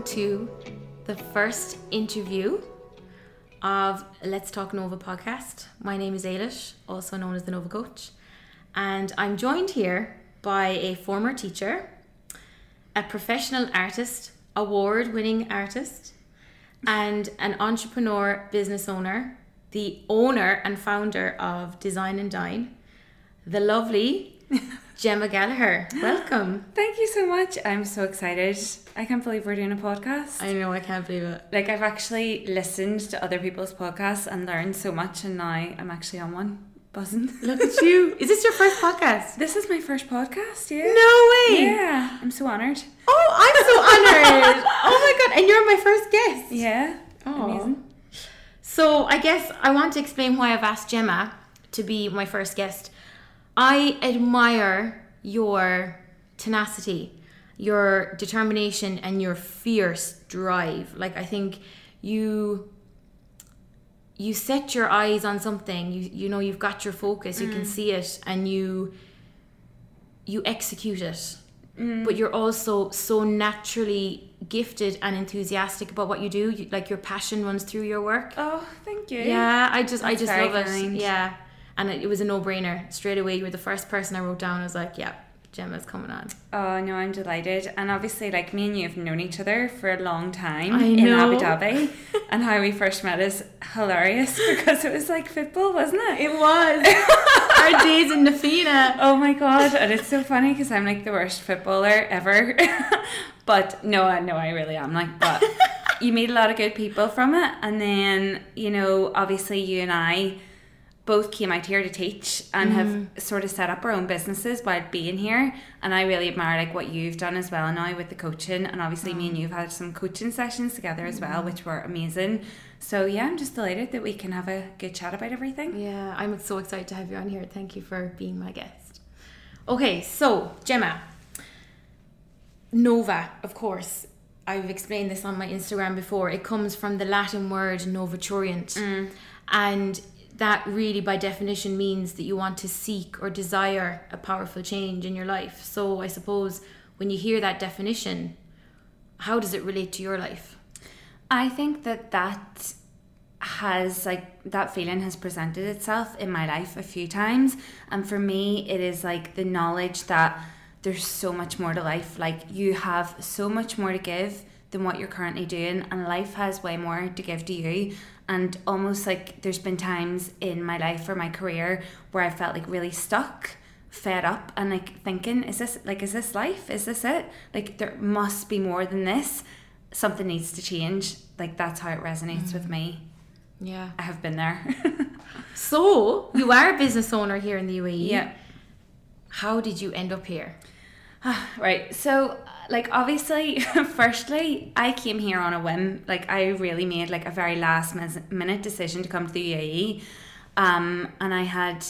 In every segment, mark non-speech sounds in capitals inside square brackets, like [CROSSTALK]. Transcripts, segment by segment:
Welcome to the first interview of Let's Talk Nova podcast. My name is Ailish, also known as the Nova Coach, and I'm joined here by a former teacher, a professional artist, award winning artist, and an entrepreneur business owner, the owner and founder of Design and Dine, the lovely [LAUGHS] Gemma Gallagher. Welcome. [GASPS] Thank you so much. I'm so excited. I can't believe we're doing a podcast. I know, I can't believe it. like I've actually listened to other people's podcasts and learned so much and now I'm actually on one. Buzzing. [LAUGHS] Look at you. Is this your first podcast? This is my first podcast, yeah. No way. Yeah. I'm so honoured. Oh, I'm so [LAUGHS] honored. oh my god, and you're my first guest. Yeah. Aw. Amazing. So, I guess I want to explain why I've asked Gemma to be my first guest. I admire your tenacity, your determination, and your fierce drive. Like, I think you you set your eyes on something. You you know you've got your focus. You can mm. see it and you you execute it. Mm. But you're also so naturally gifted and enthusiastic about what you do. You, like your passion runs through your work. Oh, thank you. yeah i just i just love it. yeah and it, it was a no-brainer straight away you were the first person i wrote down i was like yeah gemma's coming on Oh no, I'm delighted. And obviously like me and you have known each other for a long time in. Abu Dhabi. [LAUGHS] and how we first met is hilarious [LAUGHS] because it was like football, wasn't it? it was our days in Nafina. [LAUGHS] Oh my god, and it's so funny because I'm like the worst footballer ever. but no, I no, I really am like. But you meet a lot of good people from it, and then you know, obviously, you and I both came out here to teach and have mm. sort of set up our own businesses while being here. And I really admire like what you've done as well now with the coaching, and obviously, me and mm. you've had some coaching sessions together as well, mm. which were amazing. So yeah, I'm just delighted that we can have a good chat about everything. Yeah, I'm so excited to have you on here. Thank you for being my guest. Okay, so Gemma, Nova, of course. I've explained this on my Instagram before. It comes from the Latin word novaturient. And that really, by definition, means that you want to seek or desire a powerful change in your life. So I suppose when you hear that definition, how does it relate to your life? I think that that has like that feeling has presented itself in my life a few times and for me it is like the knowledge that there's so much more to life like you have so much more to give than what you're currently doing and life has way more to give to you and almost like there's been times in my life or my career where I felt like really stuck fed up and like thinking is this like is this life? Is this it? Like there must be more than this. Something needs to change. Like that's how it resonates with mm. me. Yeah. i have been there. [LAUGHS] So you are a business owner here in the UAE. yeah. How did you end up here? [SIGHS] right. So like obviously [LAUGHS] firstly i came here on a whim. Like i really made like a very last minute decision to come to the uae um and i had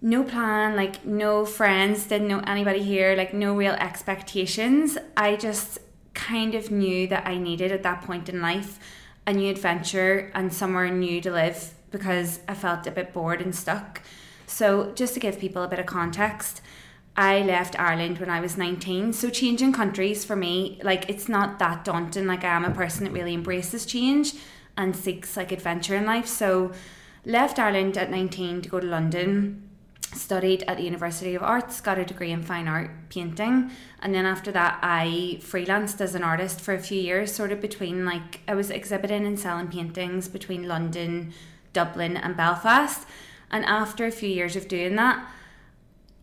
no plan like no friends didn't know anybody here like no real expectations. I just kind of knew that i needed at that point in life a new adventure and somewhere new to live because i felt a bit bored and stuck. So just to give people a bit of context I left Ireland when I was 19. So changing countries for me, like it's not that daunting. Like I am a person that really embraces change and seeks like adventure in life. So left Ireland at 19 to go to London, studied at the University of Arts, got a degree in fine art painting, and then after that I freelanced as an artist for a few years, sort of between like I was exhibiting and selling paintings between London, Dublin and Belfast. And after a few years of doing that,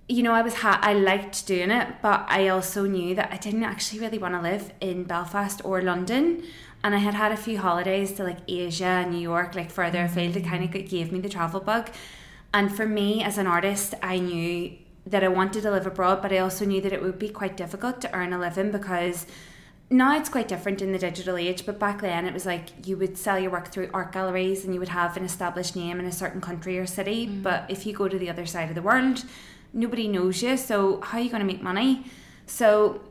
you know, I was ha- I liked doing it, but I also knew that I didn't actually really want to live in Belfast or London. And I had had a few holidays to like Asia and New York, like further mm-hmm. afield. It kind of gave me the travel bug. And for me as an artist, I knew that I wanted to live abroad, but I also knew that it would be quite difficult to earn a living because now it's quite different in the digital age, but back then it was like you would sell your work through art galleries and you would have an established name in a certain country or city. Mm-hmm. But if you go to the other side of the world, nobody knows you. So how are you going to make money? So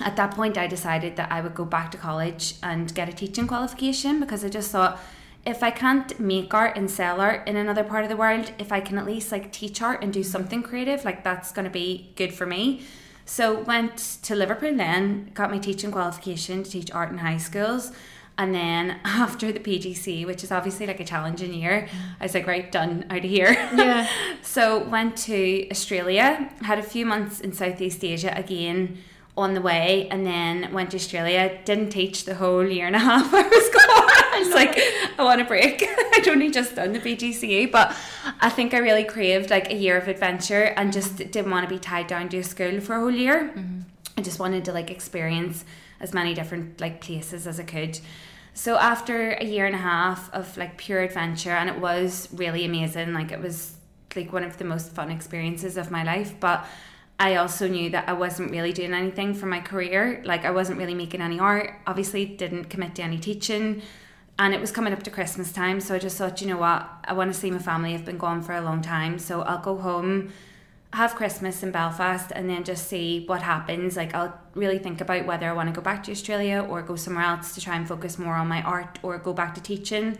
at that point, I decided that I would go back to college and get a teaching qualification because I just thought if I can't make art and sell art in another part of the world, if I can at least like teach art and do something creative, like that's going to be good for me. So went to Liverpool then, got my teaching qualification to teach art in high schools. And then [LAUGHS] after the PGC, which is obviously like a challenging year, I was like, right, done, out of here. Yeah. [LAUGHS] so went to Australia, had a few months in Southeast Asia again on the way, and then went to Australia. Didn't teach the whole year and a [LAUGHS] half I was gone. I was like, I want a break. I'd only just done the PGCE, but I think I really craved like a year of adventure and just didn't want to be tied down to a school for a whole year. Mm-hmm. I just wanted to like experience as many different like places as I could. So after a year and a half of like pure adventure, and it was really amazing. Like it was like one of the most fun experiences of my life, but. I also knew that I wasn't really doing anything for my career. Like I wasn't really making any art. Obviously, didn't commit to any teaching, and it was coming up to Christmas time. So I just thought, you know what, I want to see my family. I've been gone for a long time, so I'll go home, have Christmas in Belfast, and then just see what happens. Like I'll really think about whether I want to go back to Australia or go somewhere else to try and focus more on my art or go back to teaching.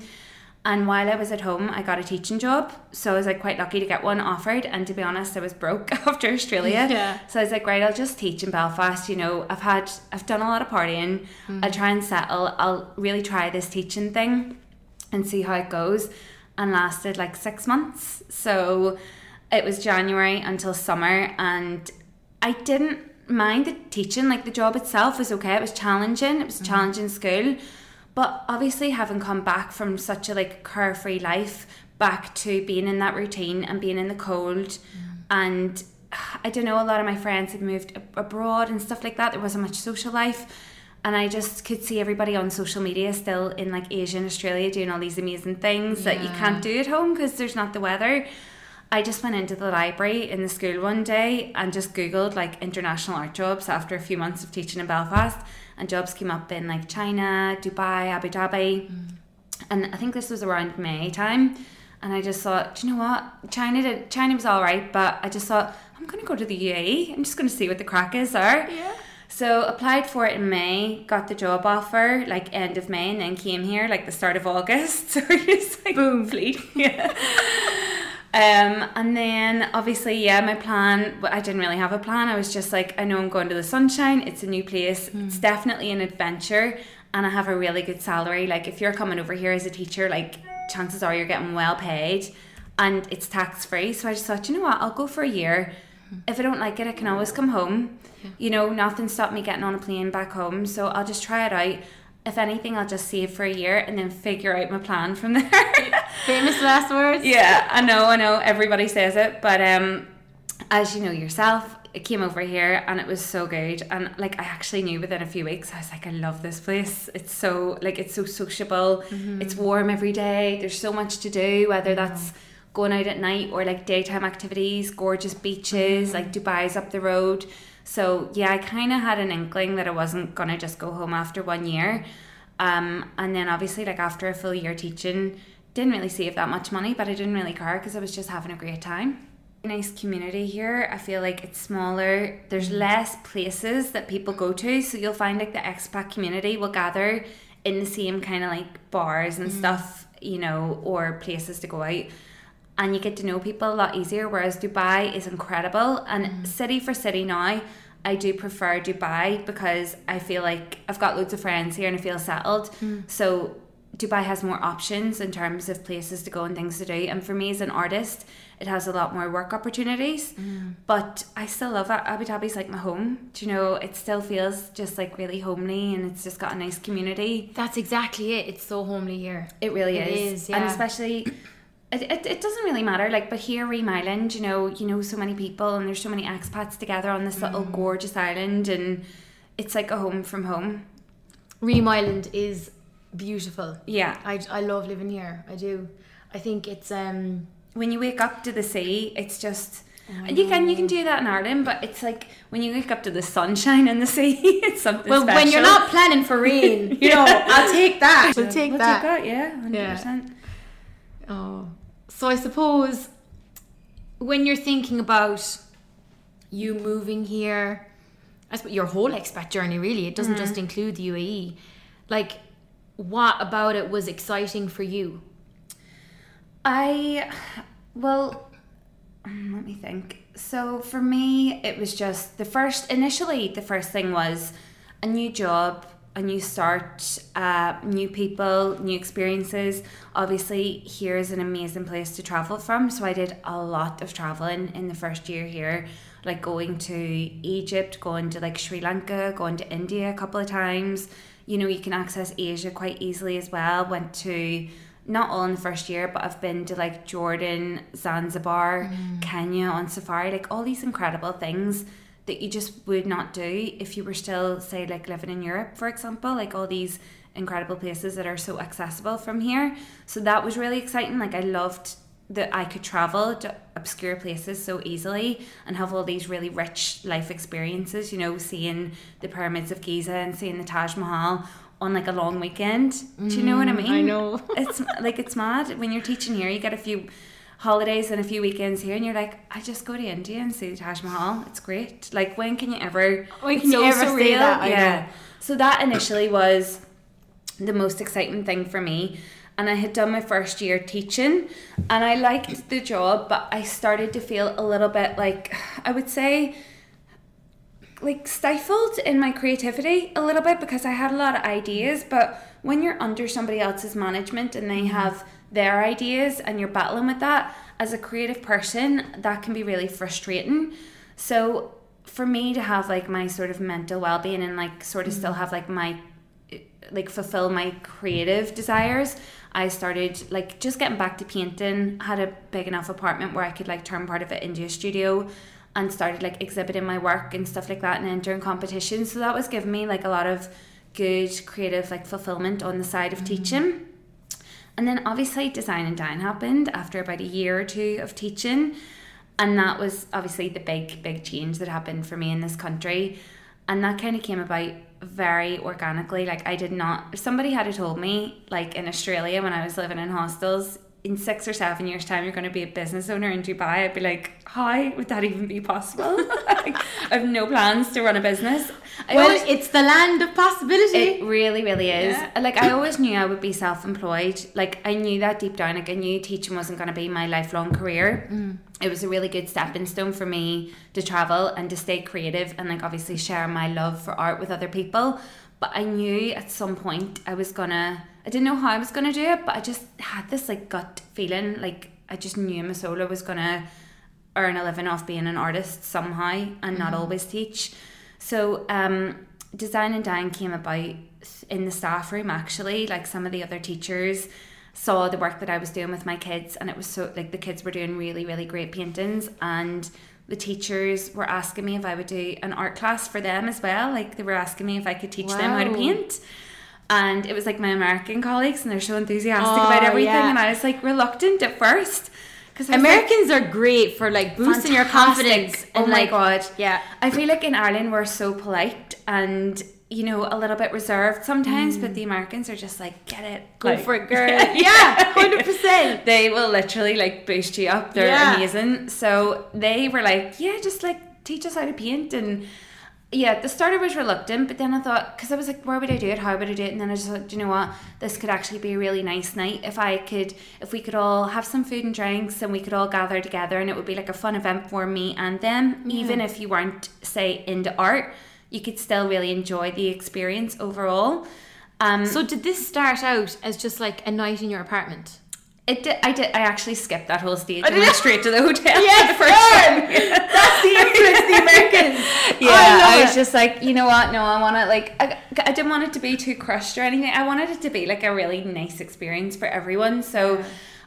And while I was at home, I got a teaching job. So I was like quite lucky to get one offered. And to be honest, I was broke [LAUGHS] after Australia. Yeah. So I was like, right, I'll just teach in Belfast. You know, I've had, I've done a lot of partying. I'll mm. try and settle. I'll really try this teaching thing and see how it goes. And lasted like six months. So it was January until summer. And I didn't mind the teaching. Like the job itself was okay. It was challenging. It was a challenging school. But obviously, having come back from such a like carefree life, back to being in that routine and being in the cold, mm-hmm. and I don't know, a lot of my friends had moved abroad and stuff like that. There wasn't much social life, and I just could see everybody on social media still in like Asia and Australia doing all these amazing things that you can't do at home because there's not the weather. I just went into the library in the school one day and just googled like international art jobs after a few months of teaching in Belfast, and jobs came up in like China, Dubai, Abu Dhabi, mm. and I think this was around May time. And I just thought, do you know what? China did China was all right, but I just thought I'm gonna go to the UAE. I'm just gonna see what the crack is there. Yeah. So applied for it in May, got the job offer like end of May, and then came here like the start of August. [LAUGHS] So it's like boom, fleet. Yeah. [LAUGHS] [LAUGHS] Um, and then obviously, yeah, my plan, I didn't really have a plan. I was just like, I know I'm going to the sunshine. It's a new place. It's definitely an adventure. And I have a really good salary. Like, if you're coming over here as a teacher, like, chances are you're getting well paid and it's tax free. So I just thought, you know what, I'll go for a year. If I don't like it, I can always come home. You know, nothing stopped me getting on a plane back home. So I'll just try it out. If anything, I'll just save for a year and then figure out my plan from [LAUGHS] there. Famous last words. yeah, I know, I know. Everybody says it, but um, as you know yourself, it came over here and it was so good. And like, I actually knew within a few weeks, I was like, I love this place. It's so like, it's so sociable. It's warm every day. There's so much to do, whether that's going out at night or like daytime activities, gorgeous beaches, like Dubai's up the road. So yeah, I kind of had an inkling that I wasn't gonna just go home after one year. Um, and then obviously, like after a full year teaching, didn't really save that much money, but I didn't really care because I was just having a great time. Nice community here. I feel like it's smaller. There's less places that people go to, so you'll find like the expat community will gather in the same kind of like bars and stuff, you know, or places to go out. And you get to know people a lot easier. Whereas Dubai is incredible, and mm-hmm. city for city now, I do prefer Dubai because I feel like I've got loads of friends here and I feel settled. Mm. So Dubai has more options in terms of places to go and things to do. And for me as an artist, it has a lot more work opportunities. Mm. But I still love it. Abu Dhabi's like my home. Do you know, it still feels just like really homely and it's just got a nice community. That's exactly it. It's so homely here. It really It is. is, And especially it, it, it doesn't really matter like but here Reem Island you know you know so many people and there's so many expats together on this little Mm. gorgeous island and it's like a home from home Reem Island is beautiful. yeah I, I love living here. I do. I think it's um when you wake up to the sea it's just and you can you can do that in Ireland but it's like when you wake up to the sunshine and the sea [LAUGHS] it's something well when you're not planning for rain, [LAUGHS] you know, I'll take that. We'll take We'll that. that yeah 100% Yeah. Oh. So I suppose when you're thinking about you moving here, I suppose your whole expat journey really, it doesn't just include the UAE. Like what about it was exciting for you? I well, mm, let me think. So for me, it was just the first, initially, the first thing was a new job, a new start, uh, new people, new experiences. Obviously, here's an amazing place to travel from. So I did a lot of traveling in the first year here, like going to Egypt, going to like Sri Lanka, going to India a couple of times. You know, you can access Asia quite easily as well. Went to not all in the first year, but I've been to like Jordan, Zanzibar, mm. Kenya on safari, like all these incredible things that you just would not do if you were still, say, like living in Europe, for example, like all these incredible places that are so accessible from here. So that was really exciting. Like I loved that I could travel to obscure places so easily and have all these really rich life experiences, you know, seeing the pyramids of Giza and seeing the Taj Mahal on like a long weekend. Do you know what I mm, mean? I know. it's like it's mad when you're teaching here. You get a few holidays and a few weekends here, and you're like, I just go to India and see the Taj Mahal. It's great. Like when can you ever? When can you ever say that? yeah. So that initially was the most exciting thing for me. And I had done my first year teaching and I liked the job, but I started to feel a little bit like I would say like stifled in my creativity a little bit because I had a lot of ideas, but when you're under somebody else's management and they mm-hmm. have their ideas and you're battling with that as a creative person, that can be really frustrating. So for me to have like my sort of mental well-being and like sort of mm-hmm. still have like my like fulfill my creative desires i started like just getting back to painting had a big enough apartment where i could like turn part of it into a studio and started like exhibiting my work and stuff like that and entering competitions. So that was giving me like a lot of good creative like fulfillment on the side of mm-hmm. teaching. And then obviously design and dine happened after about a year or two of teaching. And that was obviously the big, big change that happened for me in this country. And that kind of came about very organically. Like I did not if somebody had told me, like in Australia when I was living in hostels, in six or seven years' time you're going to be a business owner in Dubai, I'd be like, how would that even be possible? [LAUGHS] like, I have no plans to run a business. I well, always, it's the land of possibility. It really, really is. Yeah. Like I always knew I would be self-employed. Like I knew that deep down. Like I knew teaching wasn't going to be my lifelong career. Mm. It was a really good stepping stone for me to travel and to stay creative and like obviously share my love for art with other people. But I knew at some point I was gonna I didn't know how I was gonna do it, but I just had this like gut feeling, like I just knew my Masola was gonna earn a living off being an artist somehow and mm-hmm. not always teach. So um, design and dine came about in the staff room actually. Like some of the other teachers saw the work that I was doing with my kids, and it was so like the kids were doing really really great paintings and the teachers were asking me if I would do an art class for them as well. Like they were asking me if I could teach wow. them how to paint and it was like my American colleagues, and they're so enthusiastic oh, about everything, yeah. and I was like reluctant at first. Because Americans like, are great for like boosting your confidence. Oh my like, god, yeah. I feel like in Ireland we're so polite and you know a little bit reserved sometimes, mm. but the Americans are just like get it, go like, for it, girl. [LAUGHS] [LAUGHS] yeah, hundred percent. [LAUGHS] They will literally like boost you up. They're yeah. amazing. So they were like, yeah, just like teach us how to paint and yeah, the starter was reluctant, but then I thought, because I was like, where would I do it? How would I do it? And then I just thought, you know what? This could actually be a really nice night if I could, if we could all have some food and drinks and we could all gather together and it would be like a fun event for me and them. Yeah. Even if you weren't, say, into art, you could still really enjoy the experience overall. Um, so, did this start out as just like a night in your apartment? It did, I did. I actually skipped that whole stage and went straight to the hotel. Yes, the first time. That's the influence the Americans. [LAUGHS] Oh, yeah, I, I was just like, you know what? No, I want to like. I, I didn't want it to be too crushed or anything. I wanted it to be like a really nice experience for everyone. So.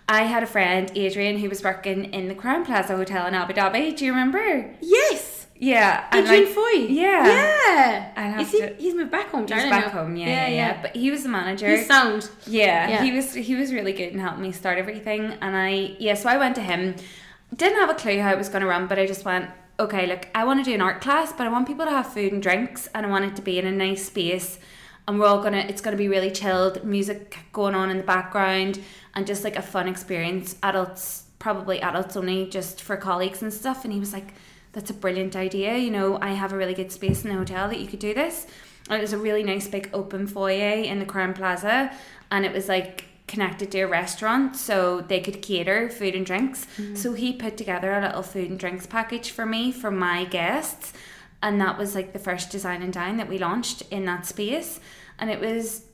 I had a friend, Adrian, who was working in the Crowne Plaza Hotel in Abu Dhabi. Do you remember? Yes. Yeah, Adrian like, Foy. Yeah, yeah. I have Is he, to, he's moved back home. He's back home. Yeah, yeah, yeah, yeah, But he was the manager. He's sound. Yeah, yeah, he was. He was really good and helped me start everything. And I, yeah, so I went to him. Didn't have a clue how it was going to run, but I just went. Okay, look, I want to do an art class, but I want people to have food and drinks, and I want it to be in a nice space. And we're all gonna. It's gonna be really chilled, music going on in the background, and just like a fun experience. Adults, probably adults only, just for colleagues and stuff. And he was like that's a brilliant idea. You know, I have a really good space in the hotel that you could do this. And it was a really nice big open foyer in the Crowne Plaza, and it was like connected to a restaurant so they could cater food and drinks. Mm. So he put together a little food and drinks package for me for my guests. And that was like the first design and dine that we launched in that space. And it was,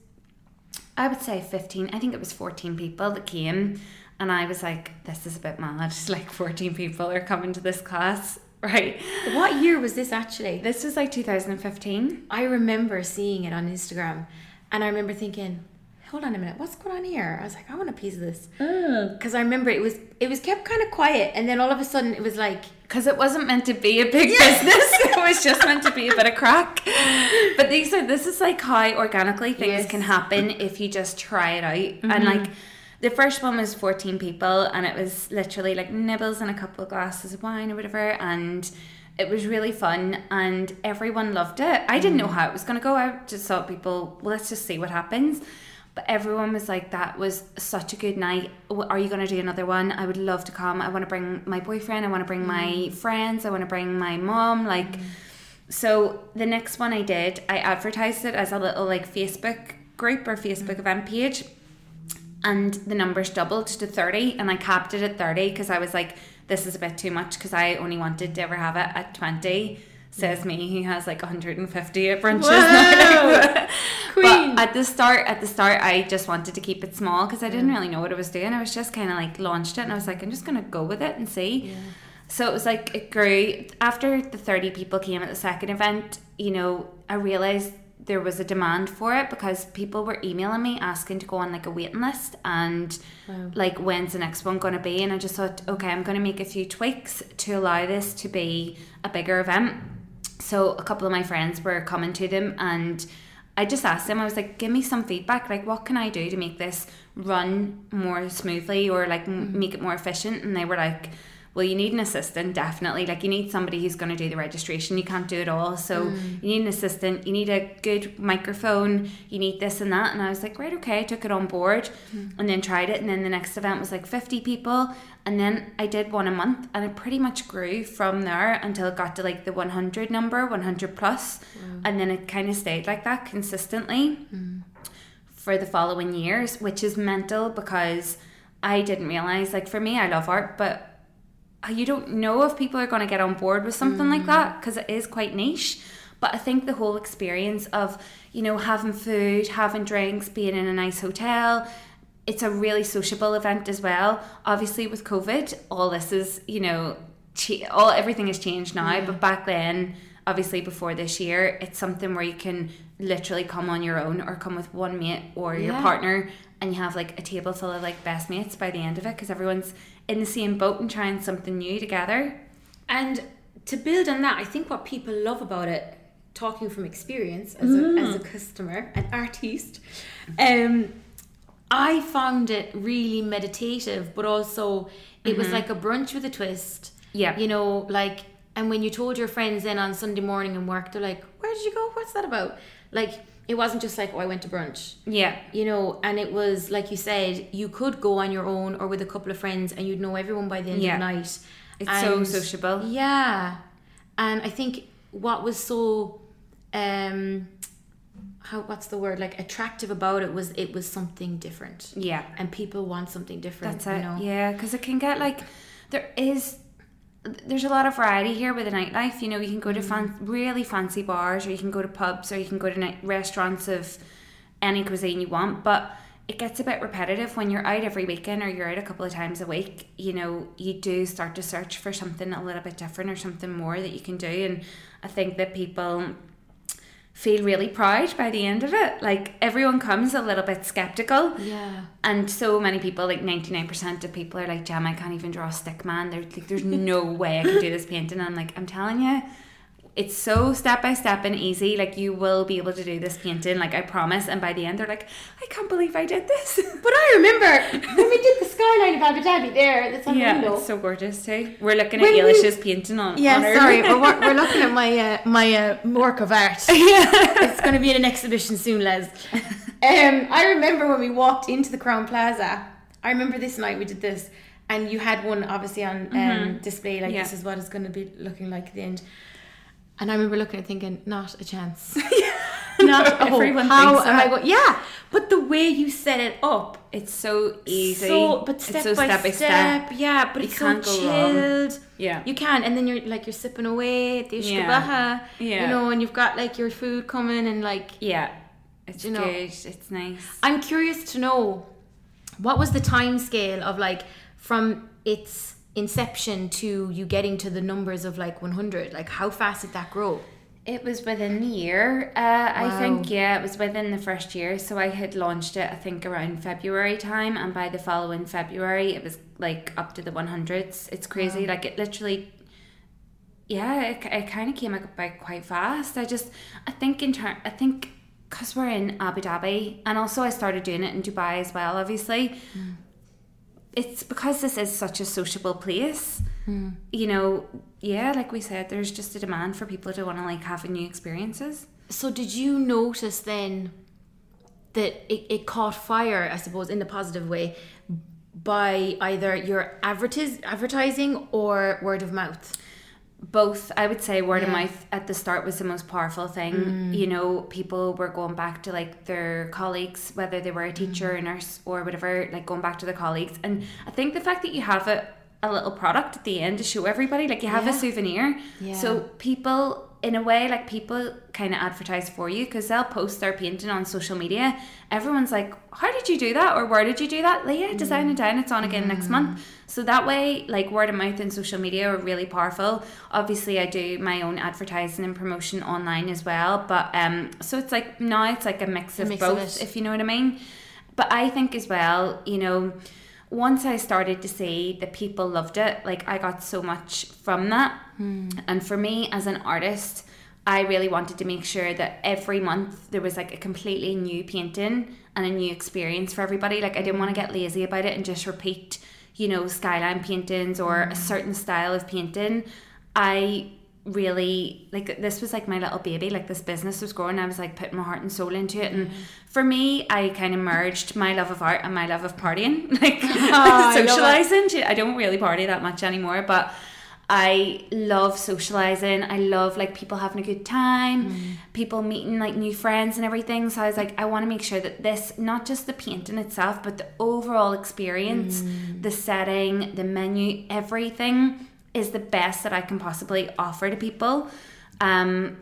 I would say 15, I think it was 14 people that came. And I was like, this is a bit mad. [LAUGHS] Like 14 people are coming to this class, [LAUGHS] right? What year was this actually? This was like 2015. I remember seeing it on Instagram and I remember thinking, hold on a minute, what's going on here? I was like, I want a piece of this. Mm. Because I remember it was it was kept kind of quiet and then all of a sudden it was like because it wasn't meant to be a big business. [LAUGHS] it was just meant to be a bit of crack. [LAUGHS] But these are this is like how organically things Yes. can happen if you just try it out. And mm-hmm. like the first one was 14 people and it was literally like nibbles and a couple of glasses of wine or whatever and it was really fun and everyone loved it. I didn't know mm. how it was going to go. I just thought people, well, let's just see what happens. But everyone was like, that was such a good night. Are you going to do another one? I would love to come. I want to bring my boyfriend. I want to bring my mm. friends. I want to bring my mom. Like, mm. so the next one I did, I advertised it as a little like Facebook group or Facebook event page. And the numbers doubled to 30, and I capped it at 30 because I was like, this is a bit too much because I only wanted to ever have it at 20. Says me, he has like 150 at brunches now. [LAUGHS] Queen. But at the start, at the start, I just wanted to keep it small because I didn't really know what I was doing. I was just kind of like launched it, and I was like, I'm just gonna go with it and see. So it was like it grew. After the 30 people came at the second event, you know, I realized there was a demand for it because people were emailing me asking to go on like a waiting list and Wow. like when's the next one going to be? And I just thought okay I'm going to make a few tweaks to allow this to be a bigger event. So a couple of my friends were coming to them and I just asked them I was like give me some feedback. Like what can I do to make this run more smoothly or like m mm-hmm. make it more efficient? And they were like well you need an assistant definitely. Like you need somebody who's going to do the registration. You can't do it all. So mm. you need an assistant. You need a good microphone. You need this and that. And I was like right okay. I took it on board mm. and then tried it. And then the next event was like 50 people. And then I did one a month. And it pretty much grew from there until it got to like the 100 number 100 plus. And then it kind of stayed like that consistently mm. for the following years, which is mental because I didn't realize. Like for me, I love art, but Uh, you don't know if people are going to get on board with something like that mm. because it is quite niche. But I think the whole experience of you know having food, having drinks, being in a nice hotel. It's a really sociable event as well. Obviously, with COVID, all this is you know, all everything has changed now. But mm. back then, obviously before this year, it's something where you can literally come on your own or come with one mate or your partner and you have like a table full of like best mates by the end of it because everyone's in the same boat and trying something new together. And to build on that, I think what people love about it, talking from experience as, a, as a customer, an artiste, um, I found it really meditative, but also it was like a brunch with a twist. Yeah. You know, like, and when you told your friends then on Sunday morning in work, they're like, where did you go? What's that about? Like, it wasn't just like, oh, I went to brunch Yeah. you know and it was like you said you could go on your own or with a couple of friends and you'd know everyone by the end Yeah. of the night It's so sociable. yeah and i think what was so um how what's the word like attractive about it was it was something different Yeah. and people want something different That's you it. know Yeah, because it can get like there is there's a lot of variety here with the nightlife. You know, you can go to mm-hmm. fan- really fancy bars, or you can go to pubs, or you can go to night- restaurants of any cuisine you want. But it gets a bit repetitive when you're out every weekend, or you're out a couple of times a week. You know, you do start to search for something a little bit different or something more that you can do. And I think that people feel really proud by the end of it. Like everyone comes a little bit skeptical. yeah And so many people, like 99% of people are like, Jam, I can't even draw a stick man. They're like, there's [LAUGHS] no way I can do this painting. And I'm like, I'm telling you, it's so step by step and easy. Like you will be able to do this painting, like I promise. And by the end, they're like, I can't believe I did this. [LAUGHS] but i remember when we did the skyline of abu dhabi there that's on yeah, window it's so gorgeous too. We're looking When at we- painting on. yeah on sorry [LAUGHS] we're, we're looking at my uh, my uh, work of art [LAUGHS] yeah, it's going to be in an exhibition soon, Les. Um, I remember when we walked into the Crowne Plaza. I remember this night we did this, and you had one obviously on um, display. Like Yeah. this is what it's going to be looking like at the end. And I remember looking and thinking, not a chance. [LAUGHS] [LAUGHS] not [LAUGHS] a hope. Everyone How I that. going? Yeah, but the way you set it up, it's so easy. So, but step, it's so by, step by step, step. yeah. But You it's can't so go wrong. chilled. Yeah. You can, and then you're like you're sipping away at the Yeah. Yeah. you know, and you've got like your food coming, and like Yeah. It's You know- good. It's nice. I'm curious to know what was the time scale of like from its inception to you getting to the numbers of like 100. Like how fast did that grow? It was within the year. Uh, I think yeah, it was within the first year. So I had launched it. I think around February time, and by the following February, it was like up to the one hundreds. It's crazy. Like it literally. Yeah, it, it kind of came up by quite fast. I just, I think in turn, I think because we're in Abu Dhabi, and also I started doing it in Dubai as well. Obviously, it's because this is such a sociable place. Hmm. You know, yeah, like we said, there's just a demand for people to want to like have new experiences. So did you notice then that it, it caught fire, I suppose, in a positive way by either your advertis- advertising or word of mouth? Both, I would say, word of Yeah. Mm. mouth at the start was the most powerful thing. You know, people were going back to like their colleagues, whether they were a teacher, Mm. a nurse, or whatever, like going back to their colleagues. And I think the fact that you have a, a little product at the end to show everybody, like you have a souvenir. Yeah. So people, in a way, like people kind of advertise for you because they'll post their painting on social media. Everyone's like, "How you do that?" or "Where did you do that?" Like, yeah, Design and Dine. It's on again next month. So that way, like word of mouth and social media are really powerful. Obviously, I do my own advertising and promotion online as well. But um, so it's like now it's like a mix of mix both, it. if you know what I mean. But I think as well, you know, once I started to see that people loved it, like I got so much from that. And for me as an artist, I really wanted to make sure that every month there was like a completely new painting and a new experience for everybody. Like I didn't want to get lazy about it and just repeat, you know, skyline paintings or a mm. certain style of painting. I really like this was like my little baby like this business was growing i was like putting my heart and soul into it and mm. for me i kind of merged my love of art and my love of partying [LAUGHS] like ah, I it. socializing i don't really party that much anymore but I love socializing. I love like people having a good time, people meeting like new friends and everything. So I was like, I want to make sure that this, not just the painting itself, but the overall experience, the setting, the menu, everything is the best that I can possibly offer to people. Um,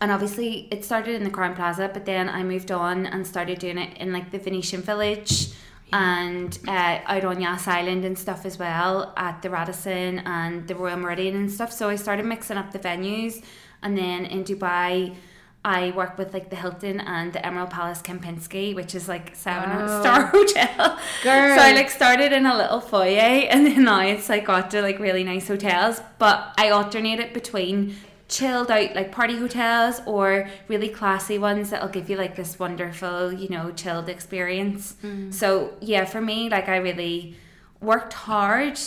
and obviously it started in the Crowne Plaza, but then I moved on and started doing it in like the Venetian Village and uh, out on Yas Island and stuff as well at the Radisson and the Royal Meridien and stuff. So I started mixing up the venues, and then in Dubai. I work with like the Hilton and the Emerald Palace Kempinski, which is like seven star [LAUGHS] hotel. Girl. So I like started in a little foyer [LAUGHS] and then now it's like got to like really nice hotels. But I alternate it between chilled out like party hotels or really classy ones that'll give you like this wonderful, you know, chilled experience. Mm. So yeah, for me, like I really worked hard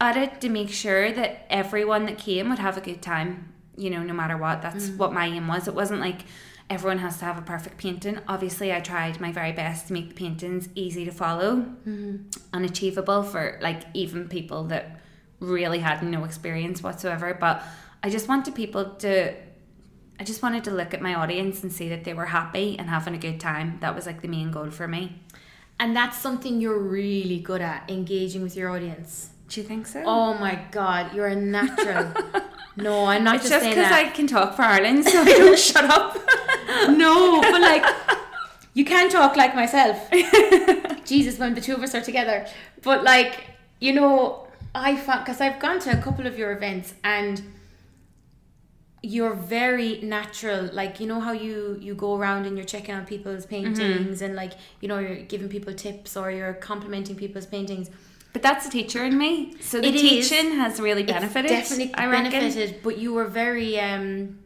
at it to make sure that everyone that came would have a good time, you know, no matter what. That's mm. what my aim was. It wasn't like everyone has to have a perfect painting. Obviously, I tried my very best to make the paintings easy to follow mm-hmm. and achievable for like even people that really had no experience whatsoever. But I just wanted people to. I just wanted to look at my audience and see that they were happy and having a good time. That was like the main goal for me. And that's something you're really good at, engaging with your audience. Do you think so? Oh my god, you're a natural. [LAUGHS] no, I'm not it's just, because. I can talk for Ireland, so I don't [LAUGHS] shut up. [LAUGHS] No, but like you can talk like myself. Jesus, when the two of us are together. But like, you know, I found because I've gone to a couple of your events and you're very natural. Like you know how you you go around and you're checking on people's paintings and like you know you're giving people tips or you're complimenting people's paintings. But that's a teacher in me, so the It is. teaching has really It's benefited. definitely I reckon. benefited, but you were very um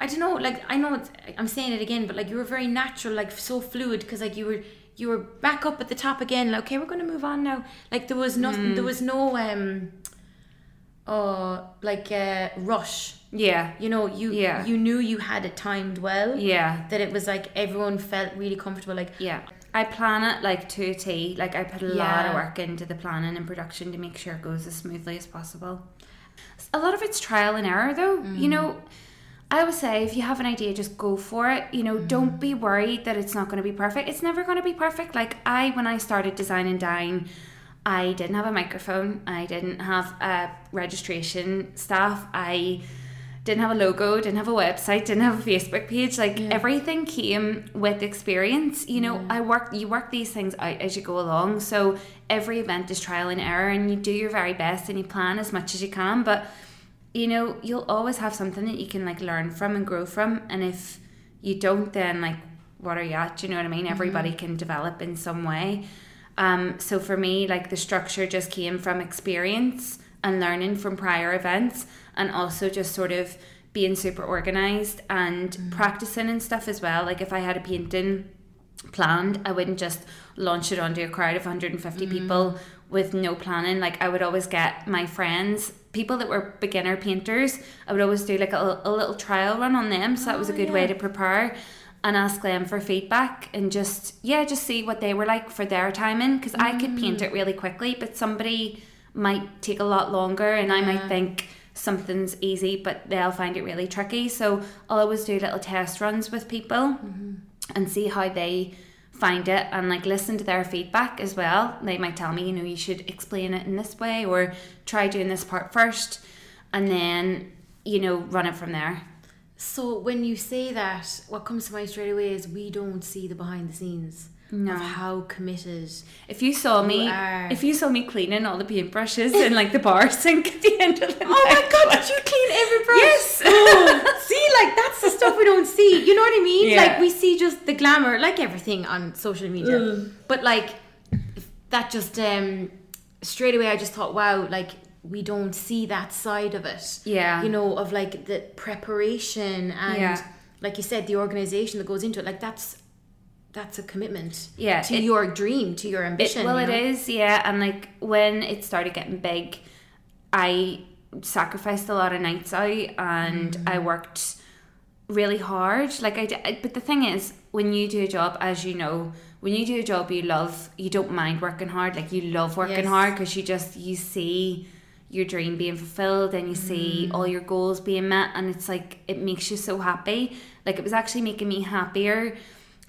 I don't know, like I know it's, I'm saying it again, but like you were very natural, like so fluid because like you were you were back up at the top again, like okay, we're going to move on now. Like there was nothing there was no um uh like uh rush. Yeah, You know, you Yeah. you knew you had it timed well. yeah, That it was like everyone felt really comfortable like yeah. I plan it like to a T. Like I put a lot of work into the planning and production to make sure it goes as smoothly as possible. A lot of it's trial and error, though. Mm. You know, I would say if you have an idea, just go for it. You know, Mm-hmm. don't be worried that it's not going to be perfect. It's never going to be perfect. Like I, when I started Design and Dine, I didn't have a microphone. I didn't have a registration staff. I didn't have a logo, didn't have a website, didn't have a Facebook page. Like everything came with experience. You know, I work you work these things out as you go along. So every event is trial and error and you do your very best and you plan as much as you can. But you know, you'll always have something that you can like learn from and grow from. And if you don't then like what are you at? Do you know what I mean? Everybody can develop in some way. Um, so for me, like the structure just came from experience and learning from prior events, and also just sort of being super organized and mm. practicing and stuff as well. Like if I had a painting planned, I wouldn't just launch it onto a crowd of 150 mm. people with no planning. Like I would always get my friends, people that were beginner painters, I would always do like a, a little trial run on them. So that was a Oh, good way to prepare and ask them for feedback and just yeah just see what they were like for their timing because i could paint mm. it really quickly but somebody might take a lot longer and i might think something's easy but they'll find it really tricky. So i'll always do little test runs with people mm-hmm. and see how they find it and like listen to their feedback as well. They might tell me you know you should explain it in this way or try doing this part first and then you know run it from there. So when you say that, what comes to mind straight away is we don't see the behind the scenes No. of how committed. If you saw me, are. if you saw me cleaning all the paintbrushes in like the bar [LAUGHS] sink at the end of the Oh my night, god, did you clean every brush? Yes. Oh, [LAUGHS] see, like that's the stuff we don't see. You know what I mean? Yeah. Like we see just the glamour, like everything on social media. Mm. But like that just um straight away I just thought, wow, like we don't see that side of it. Yeah. You know, of like the preparation and Yeah. like you said, the organization that goes into it. Like that's that's a commitment. Yeah, To it- your dream, to your It, ambition. well, you know? is, yeah. And like when it started getting big, I sacrificed a lot of nights out and Mm. I worked really hard. Like I did, but the thing is, when you do a job, as you know, when you do a job you love, you don't mind working hard. Like you love working Yes. hard because you just you see your dream being fulfilled and you Mm. see all your goals being met, and it's like it makes you so happy. Like it was actually making me happier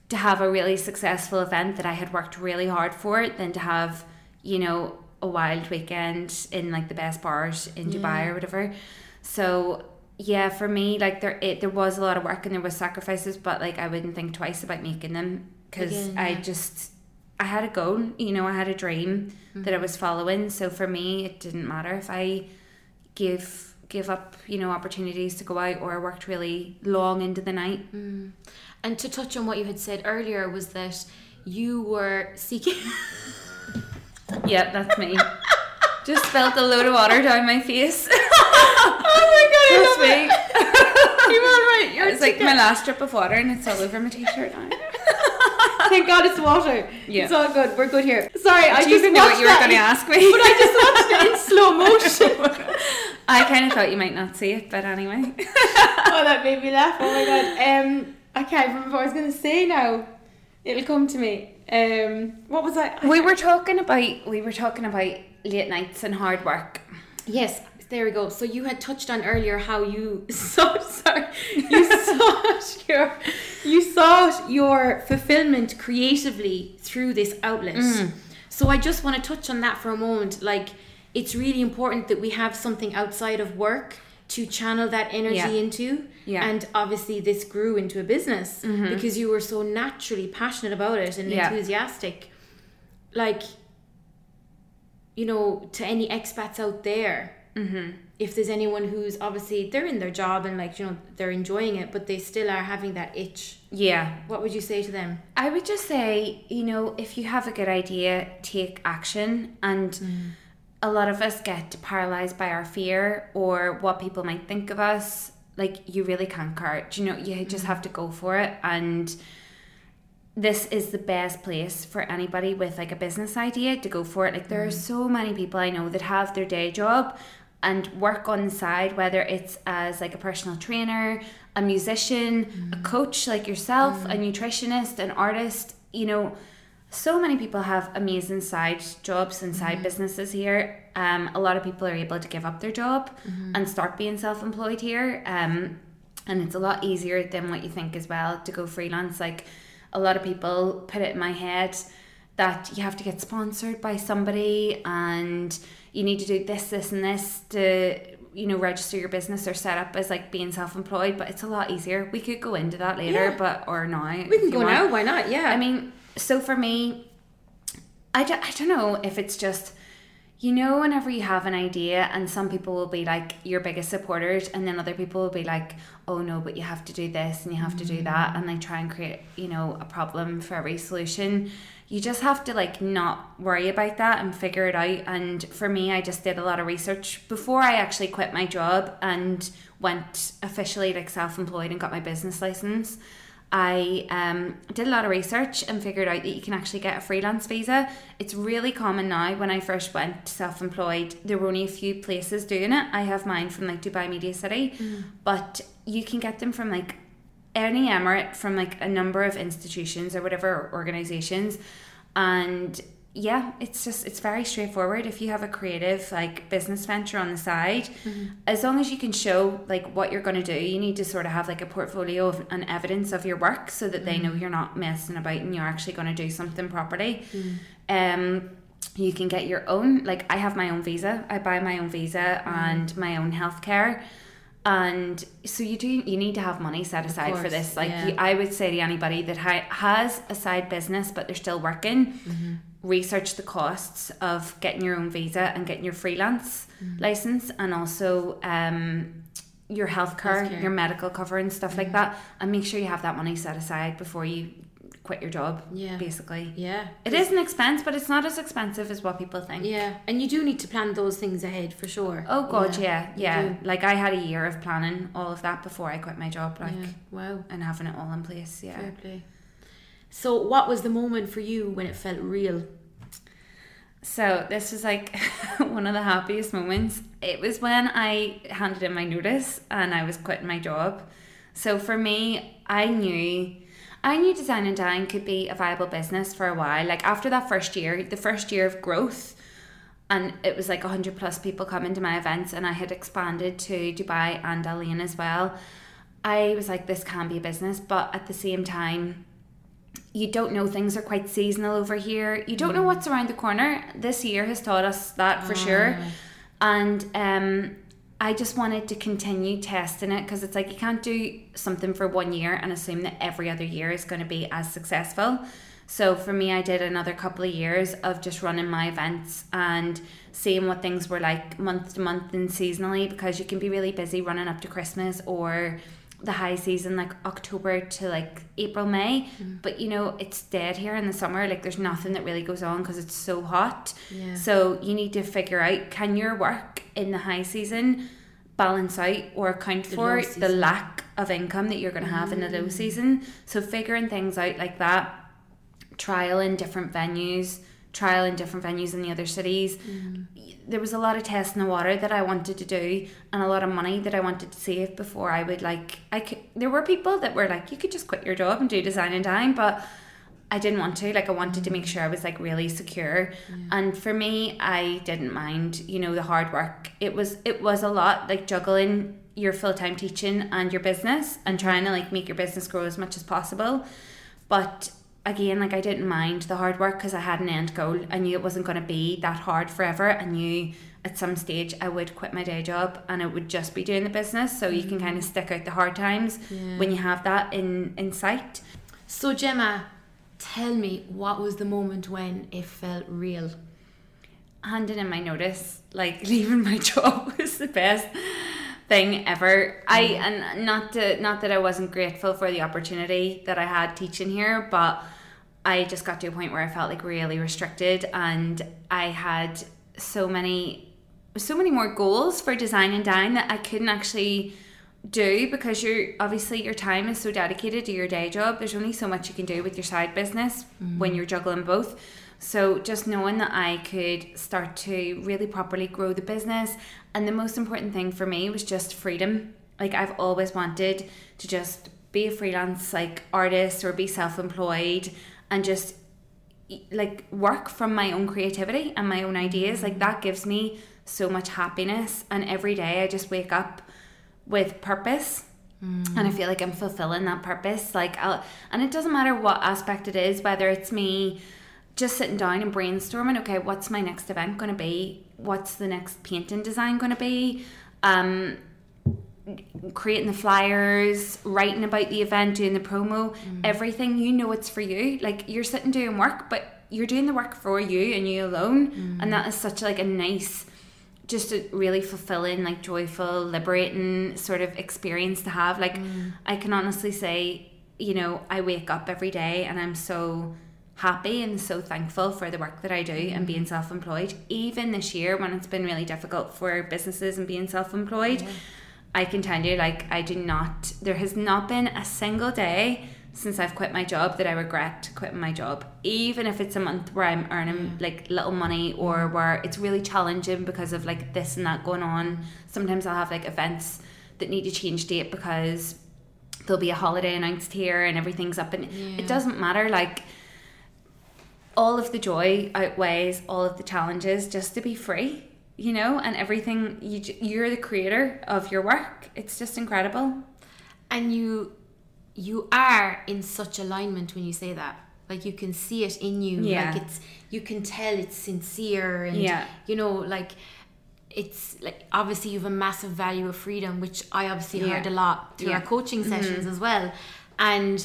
to have a really successful event that I had worked really hard for than to have, you know, a wild weekend in like the best bars in Dubai or whatever. So yeah, for me, like there it there was a lot of work and there was sacrifices, but like I wouldn't think twice about making them because Again, I just I had a goal, you know, I had a dream that I Mm-hmm. was following. So for me, it didn't matter if I gave give up, you know, opportunities to go out or I worked really long into the night. And to touch on what you had said earlier was that you were seeking [LAUGHS] Yeah, that's me. Just felt a load of water down my face. [LAUGHS] Oh my god, Trust me. [LAUGHS] You're all right. You're It's like my last drip of water and it's all over my t-shirt now. Thank God it's water. Yeah. It's all good. We're good here. Sorry, I just you know what you were going to ask me? But I just watched it in slow motion. I kind of thought you might not see it, but anyway. oh, that made me laugh. Oh my god. Um, I can't remember what I was going to say now. It'll come to me. Um, what was I? We were talking about we were talking about late nights and hard work. Yes, there we go. So you had touched on earlier how you [LAUGHS] so sorry you [LAUGHS] sought your you sought your fulfillment creatively through this outlet. Mm. So I just want to touch on that for a moment. Like it's really important that we have something outside of work to channel that energy Yeah. into. Yeah. Mm-hmm. And obviously this grew into a business because you were so naturally passionate about it and Yeah. enthusiastic. Like you know, to any expats out there, Mm-hmm. if there's anyone who's obviously they're in their job and like you know they're enjoying it, but they still are having that itch, Yeah. what would you say to them? I would just say, you know, if you have a good idea, take action. And Mm. A lot of us get paralyzed by our fear or what people might think of us. Like, you really can't care. Do You know, you just mm-hmm. have to go for it. And this is the best place for anybody with like a business idea to go for it. Like, there are mm-hmm. so many people I know that have their day job and work on the side, whether it's as like a personal trainer, a musician, a mm-hmm. coach like yourself, a nutritionist, an artist, you know, so many people have amazing side jobs and side businesses here. Um, a lot of people are able to give up their job and start being self-employed here. Um, and it's a lot easier than what you think as well to go freelance like a lot of people put it in my head that you have to get sponsored by somebody and you need to do this this and this to you know register your business or set up as like being self-employed but it's a lot easier we could go into that later Yeah. but or now We can go want. now. Why not? Yeah. I mean, so for me, I don't, I don't know if it's just, you know, whenever you have an idea and some people will be like your biggest supporters and then other people will be like, oh no, but you have to do this and you have to do mm-hmm. that. And they try and create, you know, a problem for every solution. You just have to like not worry about that and figure it out. And for me, I just did a lot of research before I actually quit my job and went officially like self employed and got my business license. I um, did a lot of research and figured out that you can actually get a freelance visa. It's really common now. When I first went self employed, there were only a few places doing it. I have mine from like Dubai Media City, but you can get them from like any emirate from like a number of institutions or whatever organizations. And yeah, it's just it's very straightforward. If you have a creative like business venture on the side, as long as you can show like what you're going to do, you need to sort of have like a portfolio of and evidence of your work so that they know you're not messing about and you're actually going to do something properly. Um, you can get your own like I have my own visa. I buy my own visa and my own healthcare. And so you do you need to have money set aside for this. Like yeah. you, I would say to anybody that ha- has a side business but they're still working, Mm-hmm. Research the costs of getting your own visa and getting your freelance Mm-hmm. license and also um, your healthcare, Healthcare. your medical cover and stuff like that, and make sure you have that money set aside before you quit your job. Yeah. basically. yeah. It is an expense, but it's not as expensive as what people think. Yeah, and you do need to plan those things ahead for sure. Oh god, yeah, you yeah. Like I had a year of planning all of that before I quit my job, like yeah. Wow. and having it all in place. Yeah. Fair play. So, what was the moment for you when it felt real? So this was like [LAUGHS] one of the happiest moments. It was when I handed in my notice and I was quitting my job. So for me, I knew I knew design and dine could be a viable business for a while. Like after that first year, the first year of growth, and it was like 100 plus people coming to my events and I had expanded to Dubai and Al Ain as well. I was like this can be a business, but at the same time you don't know things are quite seasonal over here. You don't know what's around the corner. This year has taught us that for sure. And um I just wanted to continue testing it because it's like you can't do something for one year and assume that every other year is going to be as successful. So for me, I did another couple of years of just running my events and seeing what things were like month to month and seasonally because you can be really busy running up to Christmas or the high season like October to like April May. Mm-hmm. But you know it's dead here in the summer. Like there's nothing that really goes on because it's so hot. Yeah. so you need to figure out can your work in the high season balance out or account The for the lack of income that you're going to have in the low mm. season? So figuring things out like that trial in different venues trial in different venues in the other cities mm. There was a lot of tests in the water that I wanted to do and a lot of money that I wanted to save before I would like I could there were people that were like you could just quit your job and do design and dine but I didn't want to like I wanted to make sure I was like really secure. And for me I didn't mind you know the hard work. It was it was a lot like juggling your full-time teaching and your business and trying to like make your business grow as much as possible. But again like I didn't mind the hard work because I had an end goal. I knew it wasn't going to be that hard forever. I knew at some stage I would quit my day job and it would just be doing the business. So you can mm. kind of stick out the hard times when you have that in in sight. So, Gemma, tell me what was the moment when it felt real? handing in my notice, like [LAUGHS] leaving my job was the best thing ever. I mm-hmm. and not to not that I wasn't grateful for the opportunity that I had teaching here, but I just got to a point where I felt like really restricted and I had so many so many more goals for design and dine that I couldn't actually do because you're obviously your time is so dedicated to your day job. There's only so much you can do with your side business mm-hmm. when you're juggling both. So just knowing that I could start to really properly grow the business and the most important thing for me was just freedom. Like I've always wanted to just be a freelance like artist or be self-employed and just like work from my own creativity and my own ideas like that gives me so much happiness and every day I just wake up with purpose and I mm. feel like I'm fulfilling that purpose. Like, I'll, and it doesn't matter what aspect it is, whether it's me just sitting down and brainstorming. Okay, what's my next event going to be? What's the next painting design going to be? Um, creating the flyers, writing about the event, doing the promo, mm. everything. You know it's for you. Like you're sitting doing work, but you're doing the work for you and you alone, mm. and that is such like a nice just a really fulfilling, like joyful, liberating sort of experience to have. Like, mm. I can honestly say, you know, I wake up every day and I'm so happy and so thankful for the work that I do and being mm. self employed. Even this year, when it's been really difficult for businesses and being self employed, I can tell you, like, I do not, there has not been a single day since I've quit my job that I regret quitting my job. Even if it's a month where I'm earning mm. like little money or where it's really challenging because of like this and that going on. Sometimes I'll have like events that need to change date because there'll be a holiday announced here and everything's up and it doesn't matter like all of the joy outweighs all of the challenges just to be free you know and everything you you're the creator of your work it's just incredible and you you are in such alignment when you say that like you can see it in you Yeah. like it's you can tell it's sincere and Yeah. you know like it's like obviously you have a massive value of freedom which i obviously Yeah. heard a lot through Yeah. Mm-hmm. our coaching sessions as well and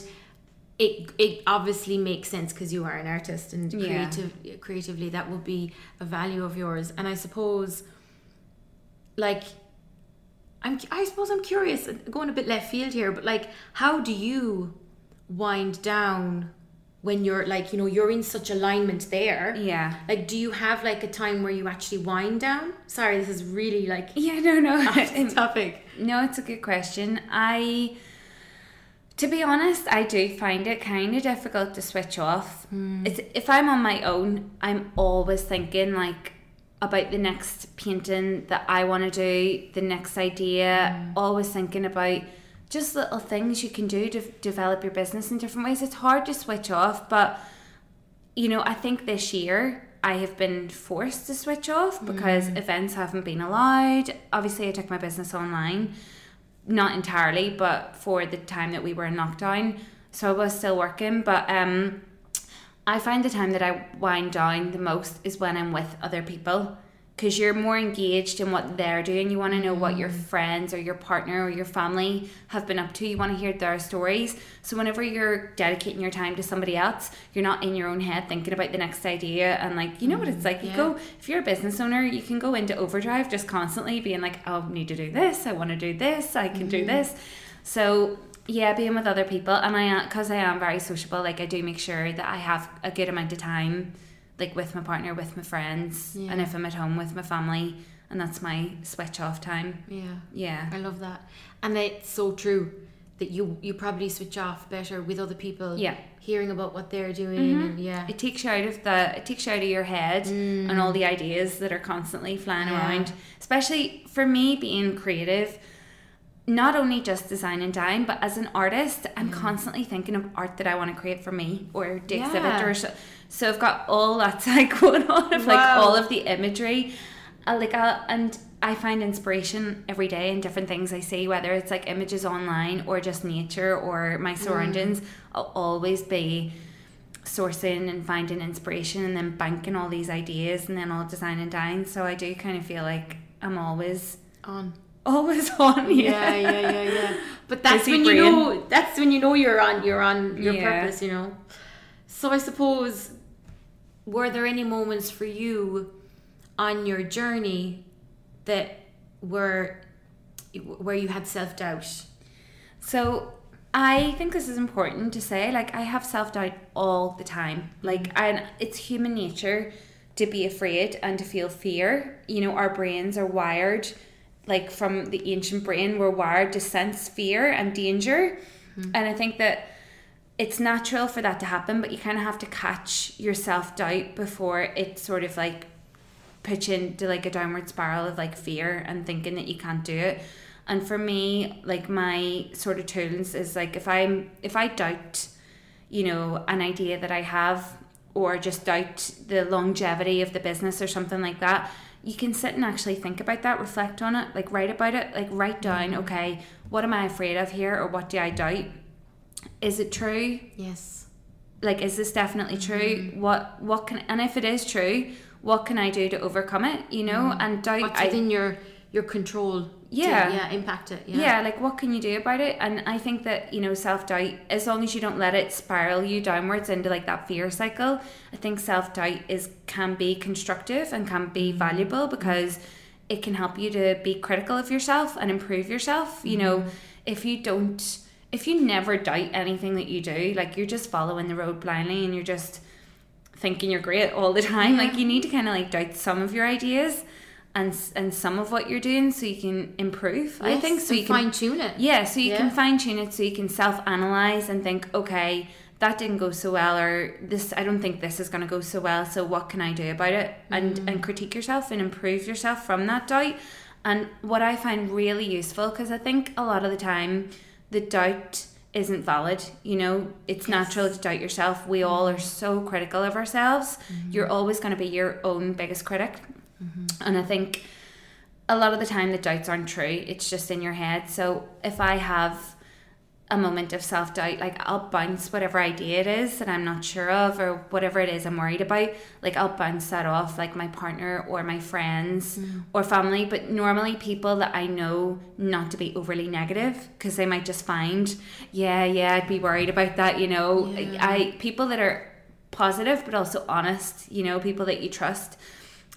it it obviously makes sense because you are an artist and Yeah. creative creatively that would be a value of yours. And i suppose like I'm I suppose I'm curious going a bit left field here but like how do you wind down when you're like you know you're in such alignment there? Yeah. Like do you have like a time where you actually wind down? Sorry this is really like yeah no no. [LAUGHS] off [LAUGHS] topic. No, it's a good question. I, to be honest, I do find it kind of difficult to switch off. Hmm. It's if I'm on my own, I'm always thinking like about the next painting that I want to do, the next idea. Hmm. Always thinking about just little things you can do to develop your business in different ways. It's hard to switch off, but you know, I think this year I have been forced to switch off because hmm. events haven't been allowed. Obviously, I took my business online, not entirely, but for the time that we were in lockdown. So I was still working, but um, I find the time that I wind down the most is when I'm with other people because you're more engaged in what they're doing. You want to know what your mm-hmm. friends or your partner or your family have been up to. You want to hear their stories. So whenever you're dedicating your time to somebody else, you're not in your own head thinking about the next idea and like you know what it's mm-hmm. like. You yeah. go if you're a business owner, you can go into overdrive just constantly being like, "Oh, I need to do this. I want to do this. I can do mm-hmm. this." So yeah, being with other people, and I because I am very sociable, like I do make sure that I have a good amount of time, like with my partner, with my friends, and if I'm at home with my family, and that's my switch off time. yeah Yeah, I love that and it's so true that you you probably switch off better with other people yeah. hearing about what they're doing mm-hmm. and yeah It takes you out of the it takes you out of your head mm. and all the ideas that are constantly flying Yeah. around. Especially for me being creative, not only just design and dine, but as an artist, I'm mm. constantly thinking of art that I want to create for me or to exhibit or so. So I've got all that [LAUGHS] side going on of like Wow. all of the imagery, uh, like uh, and I find inspiration every day in different things I see, whether it's like images online or just nature or my surroundings. I'll always be sourcing and finding inspiration and then banking all these ideas and then all design and dine. So I do kind of feel like I'm always on always [LAUGHS] on. yeah yeah yeah yeah but that's when brain. you know that's when you know you're on you're on your Yeah. purpose you know so i suppose were there any moments for you on your journey that were where you had self-doubt So I think this is important to say. Like I have self doubt all the time. Like mm-hmm. and it's human nature to be afraid and to feel fear. You know, our brains are wired like from the ancient brain, we're wired to sense fear and danger. Mm-hmm. And I think that it's natural for that to happen, but you kind of have to catch your self doubt before it sort of like pitch into like a downward spiral of like fear and thinking that you can't do it. And for me, like my sort of tools is like if I'm if I doubt, you know, an idea that I have or just doubt the longevity of the business or something like that, you can sit and actually think about that, reflect on it, like write about it, like write down, okay, what am I afraid of here or what do I doubt? Is it true? Yes. Like is this definitely true? Mm-hmm. What what can and if it is true, what can I do to overcome it? You know, and doubt Mm-hmm. What's I, within your your control? Yeah. To, yeah. Impact it. yeah. Yeah. like what can you do about it and i think that you know self-doubt as long as you don't let it spiral you downwards into like that fear cycle i think self-doubt is can be constructive and can be valuable because it can help you to be critical of yourself and improve yourself you know if you don't if you never doubt anything that you do like you're just following the road blindly and you're just thinking you're great all the time like you need to kind of like doubt some of your ideas and and some of what you're doing so you can improve i think so you can fine tune it. yeah, so you Yeah. can fine tune it so you can self analyze and think, okay, that didn't go so well, or this I don't think this is going to go so well. So what can I do about it? And Mm. and critique yourself and improve yourself from that doubt. And what I find really useful because I think a lot of the time the doubt isn't valid. You know, it's natural to doubt yourself. We all are so critical of ourselves. Mm-hmm. You're always going to be your own biggest critic. And I think a lot of the time the doubts aren't true it's just in your head so if i have a moment of self-doubt like i'll bounce whatever idea it is that i'm not sure of or whatever it is i'm worried about like i'll bounce that off like my partner or my friends mm. or family. But normally people that i know not to be overly negative because they might just find yeah yeah i'd be worried about that you know? Yeah. i people that are positive but also honest you know people that you trust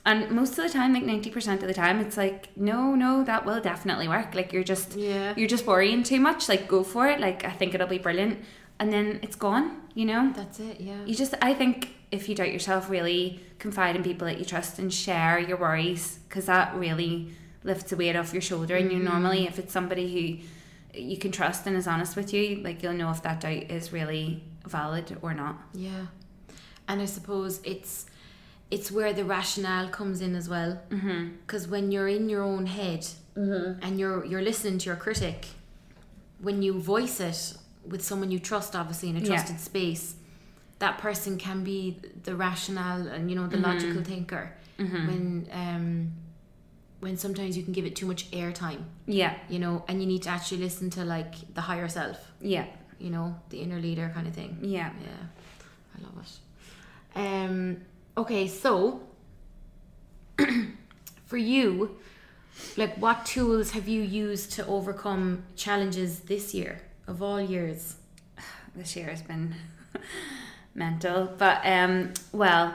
and most of the time like 90% of the time it's like no no that will definitely work like you're just Yeah. you're just worrying too much like go for it like i think it'll be brilliant and then it's gone you know That's it. Yeah. you just i think if you doubt yourself really confide in people that you trust and share your worries because that really lifts the weight off your shoulder and you mm. normally if it's somebody who you can trust and is honest with you like you'll know if that doubt is really valid or not Yeah. And I suppose it's it's where the rationale comes in as well. mm-hmm. Because when you're in your own head and you're you're listening to your critic, when you voice it with someone you trust, obviously in a Yeah. trusted space, that person can be the rationale and you know the logical thinker. Mm-hmm. When um when sometimes you can give it too much airtime, yeah you know, and you need to actually listen to like the higher self, yeah you know, the inner leader kind of thing. yeah Yeah, I love it. Um, okay, so [CLEARS THROAT] for you, like what tools have you used to overcome challenges this year of all years? [SIGHS] this year has been [LAUGHS] mental but um well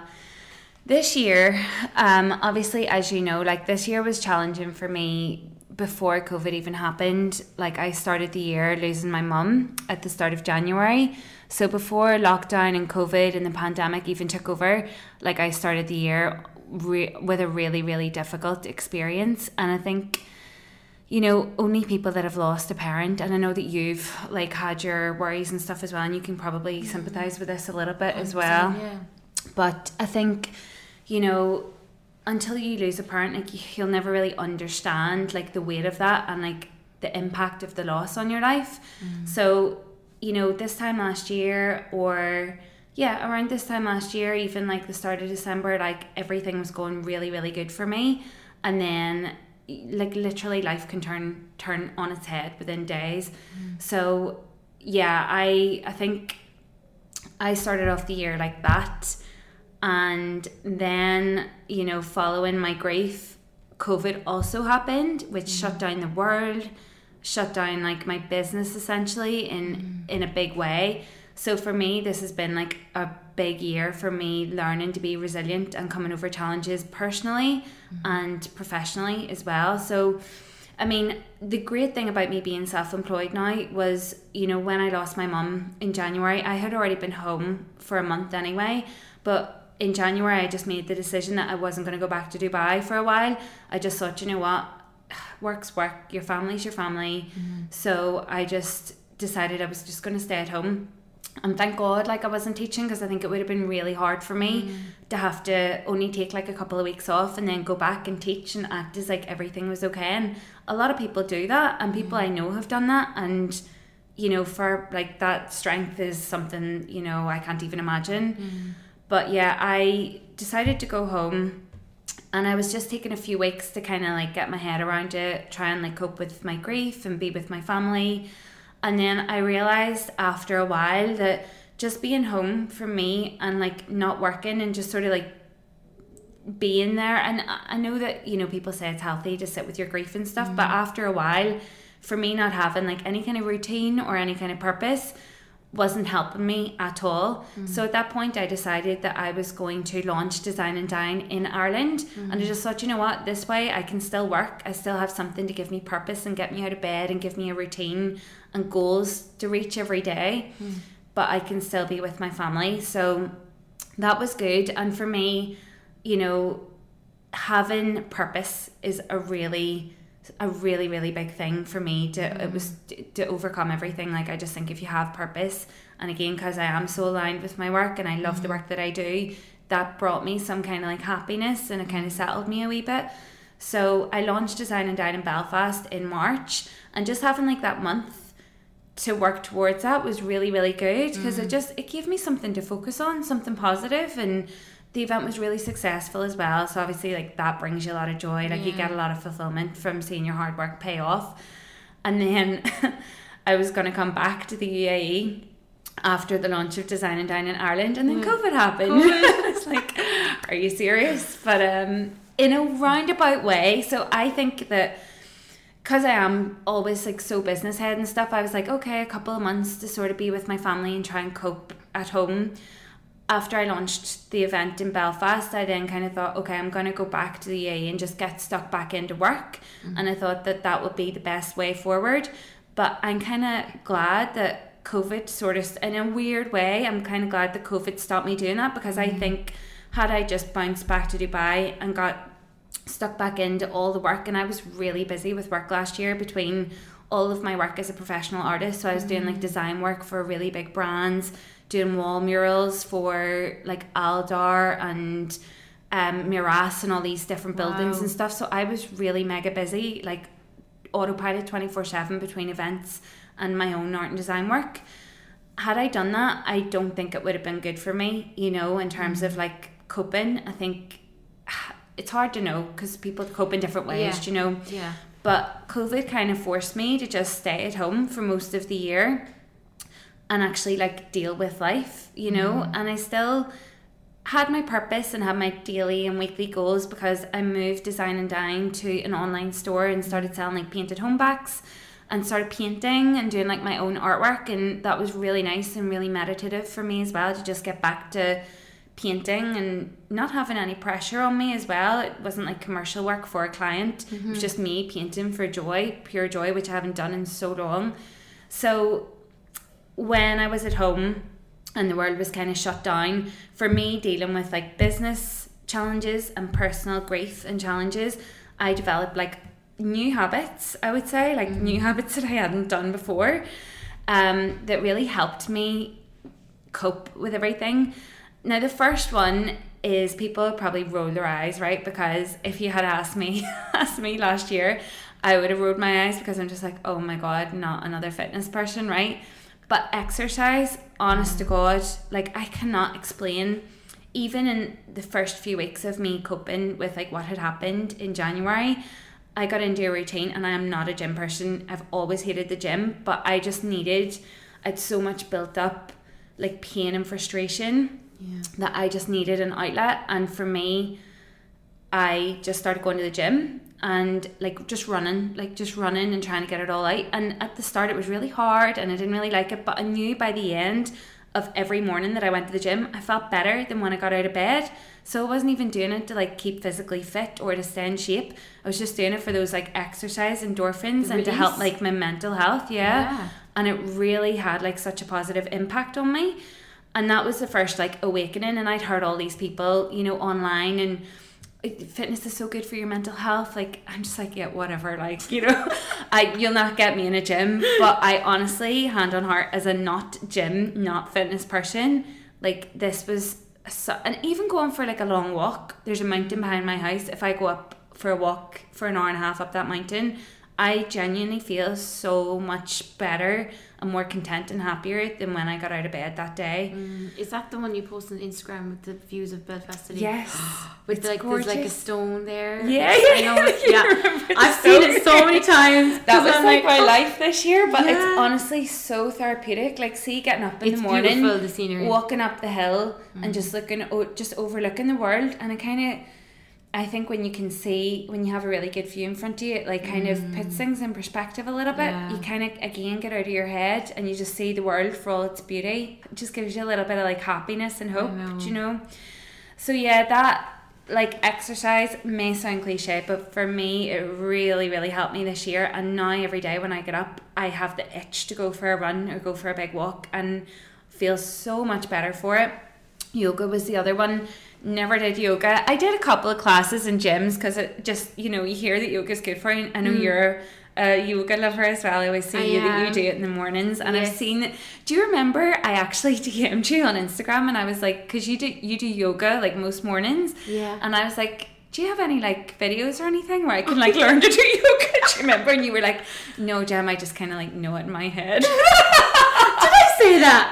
this year um obviously as you know like this year was challenging for me before covid even happened like i started the year losing my mum at the start of january so before lockdown and covid and the pandemic even took over like i started the year re- with a really really difficult experience and i think you know, only people that have lost a parent, and I know that you've like had your worries and stuff as well, and you can probably mm-hmm. sympathize with this a little bit as well. Yeah. But I think, you know, until you lose a parent, like you- you'll never really understand like the weight of that and like the impact of the loss on your life. Mm-hmm. So, you know, this time last year or yeah, around this time last year, even like the start of December, like everything was going really, really good for me. And then like literally life can turn turn on its head within days. Mm. So yeah, I I think I started off the year like that. And then, you know, following my grief, COVID also happened, which shut mm. down the world, shut down like my business essentially in mm. in a big way. So for me, this has been like a big year for me learning to be resilient and coming over challenges personally mm-hmm. and professionally as well. So I mean, the great thing about me being self employed now was, you know, when I lost my mum in January, I had already been home for a month anyway. But in January, I just made the decision that I wasn't going to go back to Dubai for a while. I just thought, you know what, work's work, your family's your family. Mm-hmm. So I just decided I was just going to stay at home. And thank God, like I wasn't teaching because I think it would have been really hard for me mm. to have to only take like a couple of weeks off and then go back and teach and act as like everything was okay. And a lot of people do that, and people mm. I know have done that. And you know, for like that strength is something you know I can't even imagine. Mm. But yeah, I decided to go home and I was just taking a few weeks to kind of like get my head around it, try and like cope with my grief and be with my family. And then I realized after a while that just being home for me and like not working and just sort of like being there and I know that you know people say it's healthy to sit with your grief and stuff, mm. but after a while for me not having like any kind of routine or any kind of purpose wasn't helping me at all. Mm. So at that point, I decided that I was going to launch Design and Dine in Ireland. Mm. And I just thought, you know what, this way I can still work. I still have something to give me purpose and get me out of bed and give me a routine and goals to reach every day. Mm. But I can still be with my family. So that was good. And for me, you know, having purpose is a really a really really big thing for me to mm. it was to, to overcome everything like i just think if you have purpose and again because i am so aligned with my work and i love mm. the work that i do that brought me some kind of like happiness and it kind of settled me a wee bit so i launched design and dine in belfast in march and just having like that month to work towards that was really really good because mm. it just it gave me something to focus on something positive and the event was really successful as well. So obviously, like that brings you a lot of joy. Like yeah. you get a lot of fulfillment from seeing your hard work pay off. And then [LAUGHS] I was going to come back to the UAE after the launch of Design and Dine in Ireland, and then mm. COVID happened. it's [LAUGHS] like, are you serious? But um, in a roundabout way. So I think that because I am always like so business head and stuff, I was like, okay, a couple of months to sort of be with my family and try and cope at home after I launched the event in Belfast, I then kind of thought, okay, I'm going to go back to the UAE and just get stuck back into work. Mm-hmm. And I thought that that would be the best way forward. But I'm kind of glad that COVID sort of, in a weird way, I'm kind of glad that COVID stopped me doing that because mm-hmm. I think had I just bounced back to Dubai and got stuck back into all the work, and I was really busy with work last year between all of my work as a professional artist. So I was mm-hmm. doing like mm-hmm. design work for really big brands doing wall murals for like Aldar and um, Meraas and all these different buildings wow. and stuff. So I was really mega busy, like autopilot 24 7 between events and my own art and design work. Had I done that, I don't think it would have been good for me, you know, in terms mm. of like coping. I think [SIGHS] it's hard to know because people cope in different ways, yeah. you know. Yeah. But COVID kind of forced me to just stay at home for most of the year and actually like deal with life, you know. Mm. And I still had my purpose and had my daily and weekly goals because I moved Design and Dine to an online store and started selling like painted home backs and started painting and doing like my own artwork and that was really nice and really meditative for me as well to just get back to painting and not having any pressure on me as well. It wasn't like commercial work for a client. Mm-hmm. It was mm-hmm. just me painting for joy, pure joy, which I haven't done in so long. So when I was at home and the world was kind of shut down, for me dealing with like business challenges and personal grief and challenges, I developed like new habits, I would say, like mm. new [LAUGHS] habits that I hadn't done before, um, that really helped me cope with everything. Now, the first one is people probably roll their eyes, right? Because if you had asked me, [LAUGHS] asked me last year, I would have rolled my eyes because I'm just like, oh my god, not another fitness person, right? But exercise, honest to God, like I cannot explain. Even in the first few weeks of me coping with like what had happened in January, I got into a routine and I am not a gym person. I've always hated the gym, but I just needed I'd so much built up like pain and frustration yeah. that I just needed an outlet. And for me, I just started going to the gym and like just running, like just running and trying to get it all out. And at the start, it was really hard and I didn't really like it, but I knew by the end of every morning that I went to the gym, I felt better than when I got out of bed. So I wasn't even doing it to like keep physically fit or to stay in shape. I was just doing it for those like exercise endorphins and to help like my mental health. Yeah. yeah. And it really had like such a positive impact on me. And that was the first like awakening. And I'd heard all these people, you know, online and fitness is so good for your mental health like i'm just like yeah whatever like you know [LAUGHS] i you'll not get me in a gym. But i honestly hand on heart as a not gym not fitness person like this was so, and even going for like a long walk there's a mountain behind my house. If i go up for a walk for an hour and a half up that mountain I genuinely feel so much better and more content and happier than when I got out of bed that day. Mm, is that the one you post on Instagram with the views of Belfast City? Yes. [GASPS] With It's like there's like a stone there. Yeah, I yeah, know. you Yeah, I've seen it so many times. That was I'm like, my oh, life this year, but Yeah. it's honestly so therapeutic. Like, see, getting up in It's the morning, beautiful the scenery. walking up the hill, and just looking, just overlooking the world, and it kind of, I think when you can see, when you have a really good view in front of you, it like kind of puts mm. things in perspective a little bit. Yeah. You kind of again get out of your head, and you just see the world for all its beauty. It just gives you a little bit of like happiness and hope. know. Do you know? So yeah, that like exercise may sound cliche, but for me, it really, really helped me this year. And now every day when I get up, I have the itch to go for a run or go for a big walk, and feel so much better for it. Yoga was the other one. Never did yoga. I did a couple of classes in gyms because it just you know you hear that yoga is good for you. I know you're a yoga lover as well. I always see Mm. I you that you do it in the mornings, and I've seen. Do you remember? I actually [LAUGHS] DM'd you on Instagram, and I was like, because you do you do yoga like most mornings, Yeah. and I was like. Do you have any like videos or anything where I can like learn to do [LAUGHS] yoga? Do you remember? And you were like, "No, Jem, I just kind of like know it in my head." [LAUGHS] Did I say that?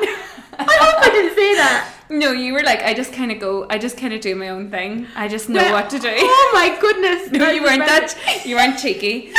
I hope I didn't say that. No, you were like, I just kind of go, I just kind of do my own thing. I just know Well, what to do. Oh my goodness. no, you weren't that, you weren't cheeky.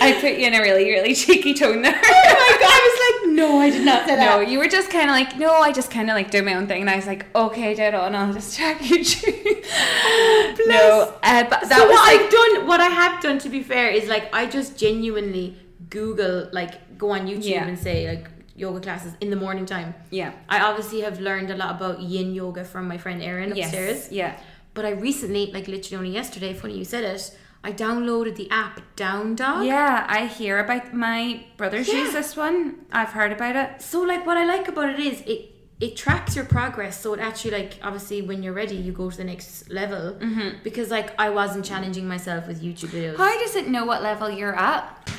I put you in a really, really cheeky tone there. Oh my god, I was like, no, I did not say no, that. you were just kind of like, no, I just kind of like do my own thing. And I was like, okay, dead on, I'll just check you. [LAUGHS] no, uh, but that so was what like, I've done, what I have done, to be fair, is like I just genuinely Google, like, go on YouTube Yeah. and say like yoga classes in the morning time. yeah. I obviously have learned a lot about Yin yoga from my friend Erin upstairs. Yes, yeah. But I recently, like literally only yesterday, funny you said it, I downloaded the app Down Dog. Yeah, I hear about my brothers Yeah. use this one. I've heard about it. So like what I like about it is it it tracks your progress. So it actually like obviously when you're ready, you go to the next level. Mm-hmm. Because like I wasn't challenging myself with YouTube videos. How does it know what level you're at?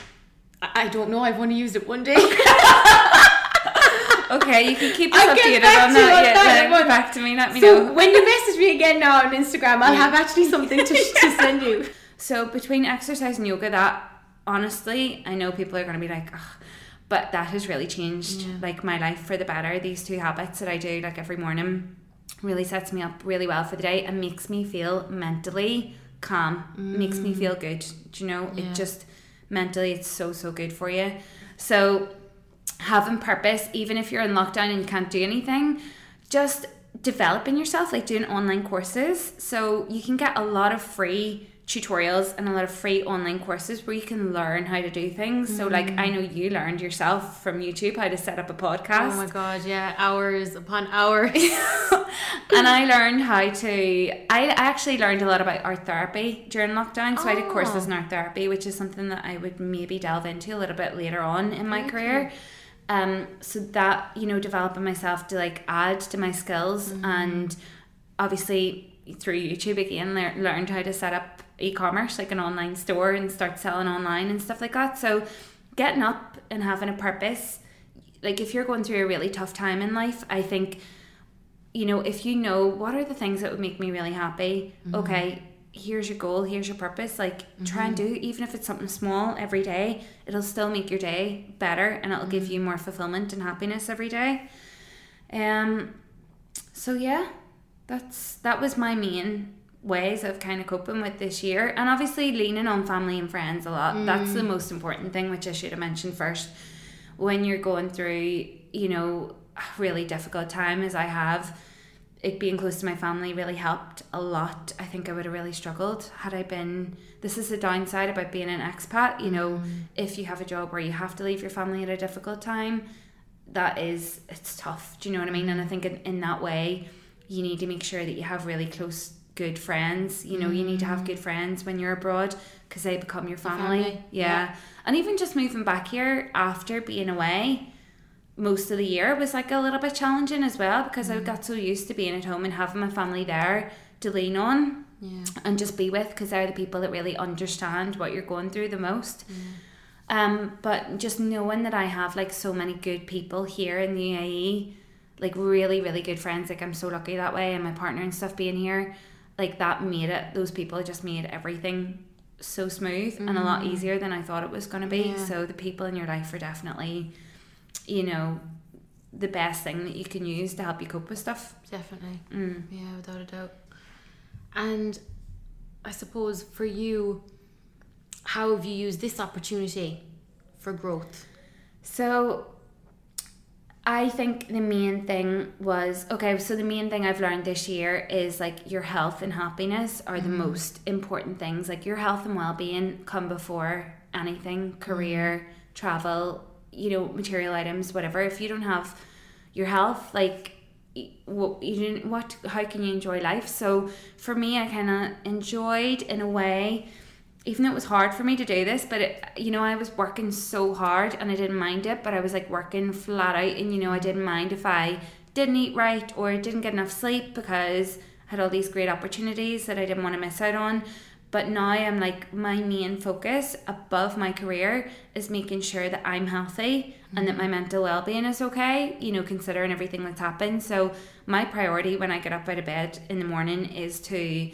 I I don't know. I've only used it one day. [LAUGHS] [LAUGHS] Okay, you can keep us I'll get updated back on that. Yeah, like, back to me. Let me so know. when you message me again now on Instagram, I'll Yeah. have actually something to, [LAUGHS] to send you. So between exercise and yoga, that honestly, I know people are going to be like, Ugh, but that has really changed Yeah. like my life for the better. These two habits that I do like every morning really sets me up really well for the day and makes me feel mentally calm. Makes me feel good. Do you know? Mm. Yeah. It just mentally, it's so so good for you. So having purpose, even if you're in lockdown and you can't do anything, just developing yourself, like doing online courses. So you can get a lot of free tutorials and a lot of free online courses where you can learn how to do things. So like I know you learned yourself from YouTube how to set up a oh podcast. Oh my god, yeah, hours upon [LAUGHS] hours. and I learned how to. I actually learned a lot about art therapy during lockdown. So I did courses Oh. in art therapy, which is something that I would maybe delve into a little bit later on in my career. Um, so that you know, developing myself to like add to my skills, and obviously through YouTube again, lear- learned how to set up e-commerce, like an online store, and start selling online and stuff like that. So getting up and having a purpose, like if you're going through a really tough time in life, I think you know, if you know what are the things that would make me really happy, okay, here's your goal, here's your purpose. Like, try and mm-hmm. do, even if it's something small every day, it'll still make your day better and it'll give you mm-hmm. more fulfillment and happiness every day. Um, so yeah, that's that was my main ways of kind of coping with this year, and obviously leaning on family and friends a lot. That's the mm. most important thing, which I should have mentioned first. When you're going through, you know, a really difficult time as I have, it being close to my family really helped a lot. I think I would have really struggled had I been. This is the downside about being an expat. You know, mm. if you have a job where you have to leave your family at a difficult time, that is it's tough. Do you know what I mean? And I think in, in that way, you need to make sure that you have really close, good friends. You know, you need to have mm. good friends when you're abroad because they become your family. family, Yeah. yeah. and even just moving back here after being away most of the year was like a little bit challenging as well because I got so used to being at home and having my family there to lean on yeah. and just be with because they're the people that really understand what you're going through the most. Um, but just knowing that I have like so many good people here in the UAE, like really, really good friends. Like I'm so lucky that way, and my partner and stuff being here, like that made it. Those people just made everything so smooth and a lot easier than I thought it was going to be. Mm. Yeah. So the people in your life are definitely, you know, the best thing that you can use to help you cope with stuff. Definitely. Mm. Yeah, without a doubt. And I suppose for you, how have you used this opportunity for growth? So I think the main thing was okay, so the main thing I've learned this year is like your health and happiness are the most important things. Like your health and well being come before anything, career, travel, you know, material items, whatever. If you don't have your health, like what you didn't what how can you enjoy life? So for me I kinda enjoyed in a way even though it was hard for me to do this, but it, you know, I was working so hard and I didn't mind it, but I was like working flat out, and you know, I didn't mind if I didn't eat right or didn't get enough sleep because I had all these great opportunities that I didn't want to miss out on. But now I'm like, my main focus above my career is making sure that I'm healthy and that my mental well being is okay, you know, considering everything that's happened. So, my priority when I get up out of bed in the morning is to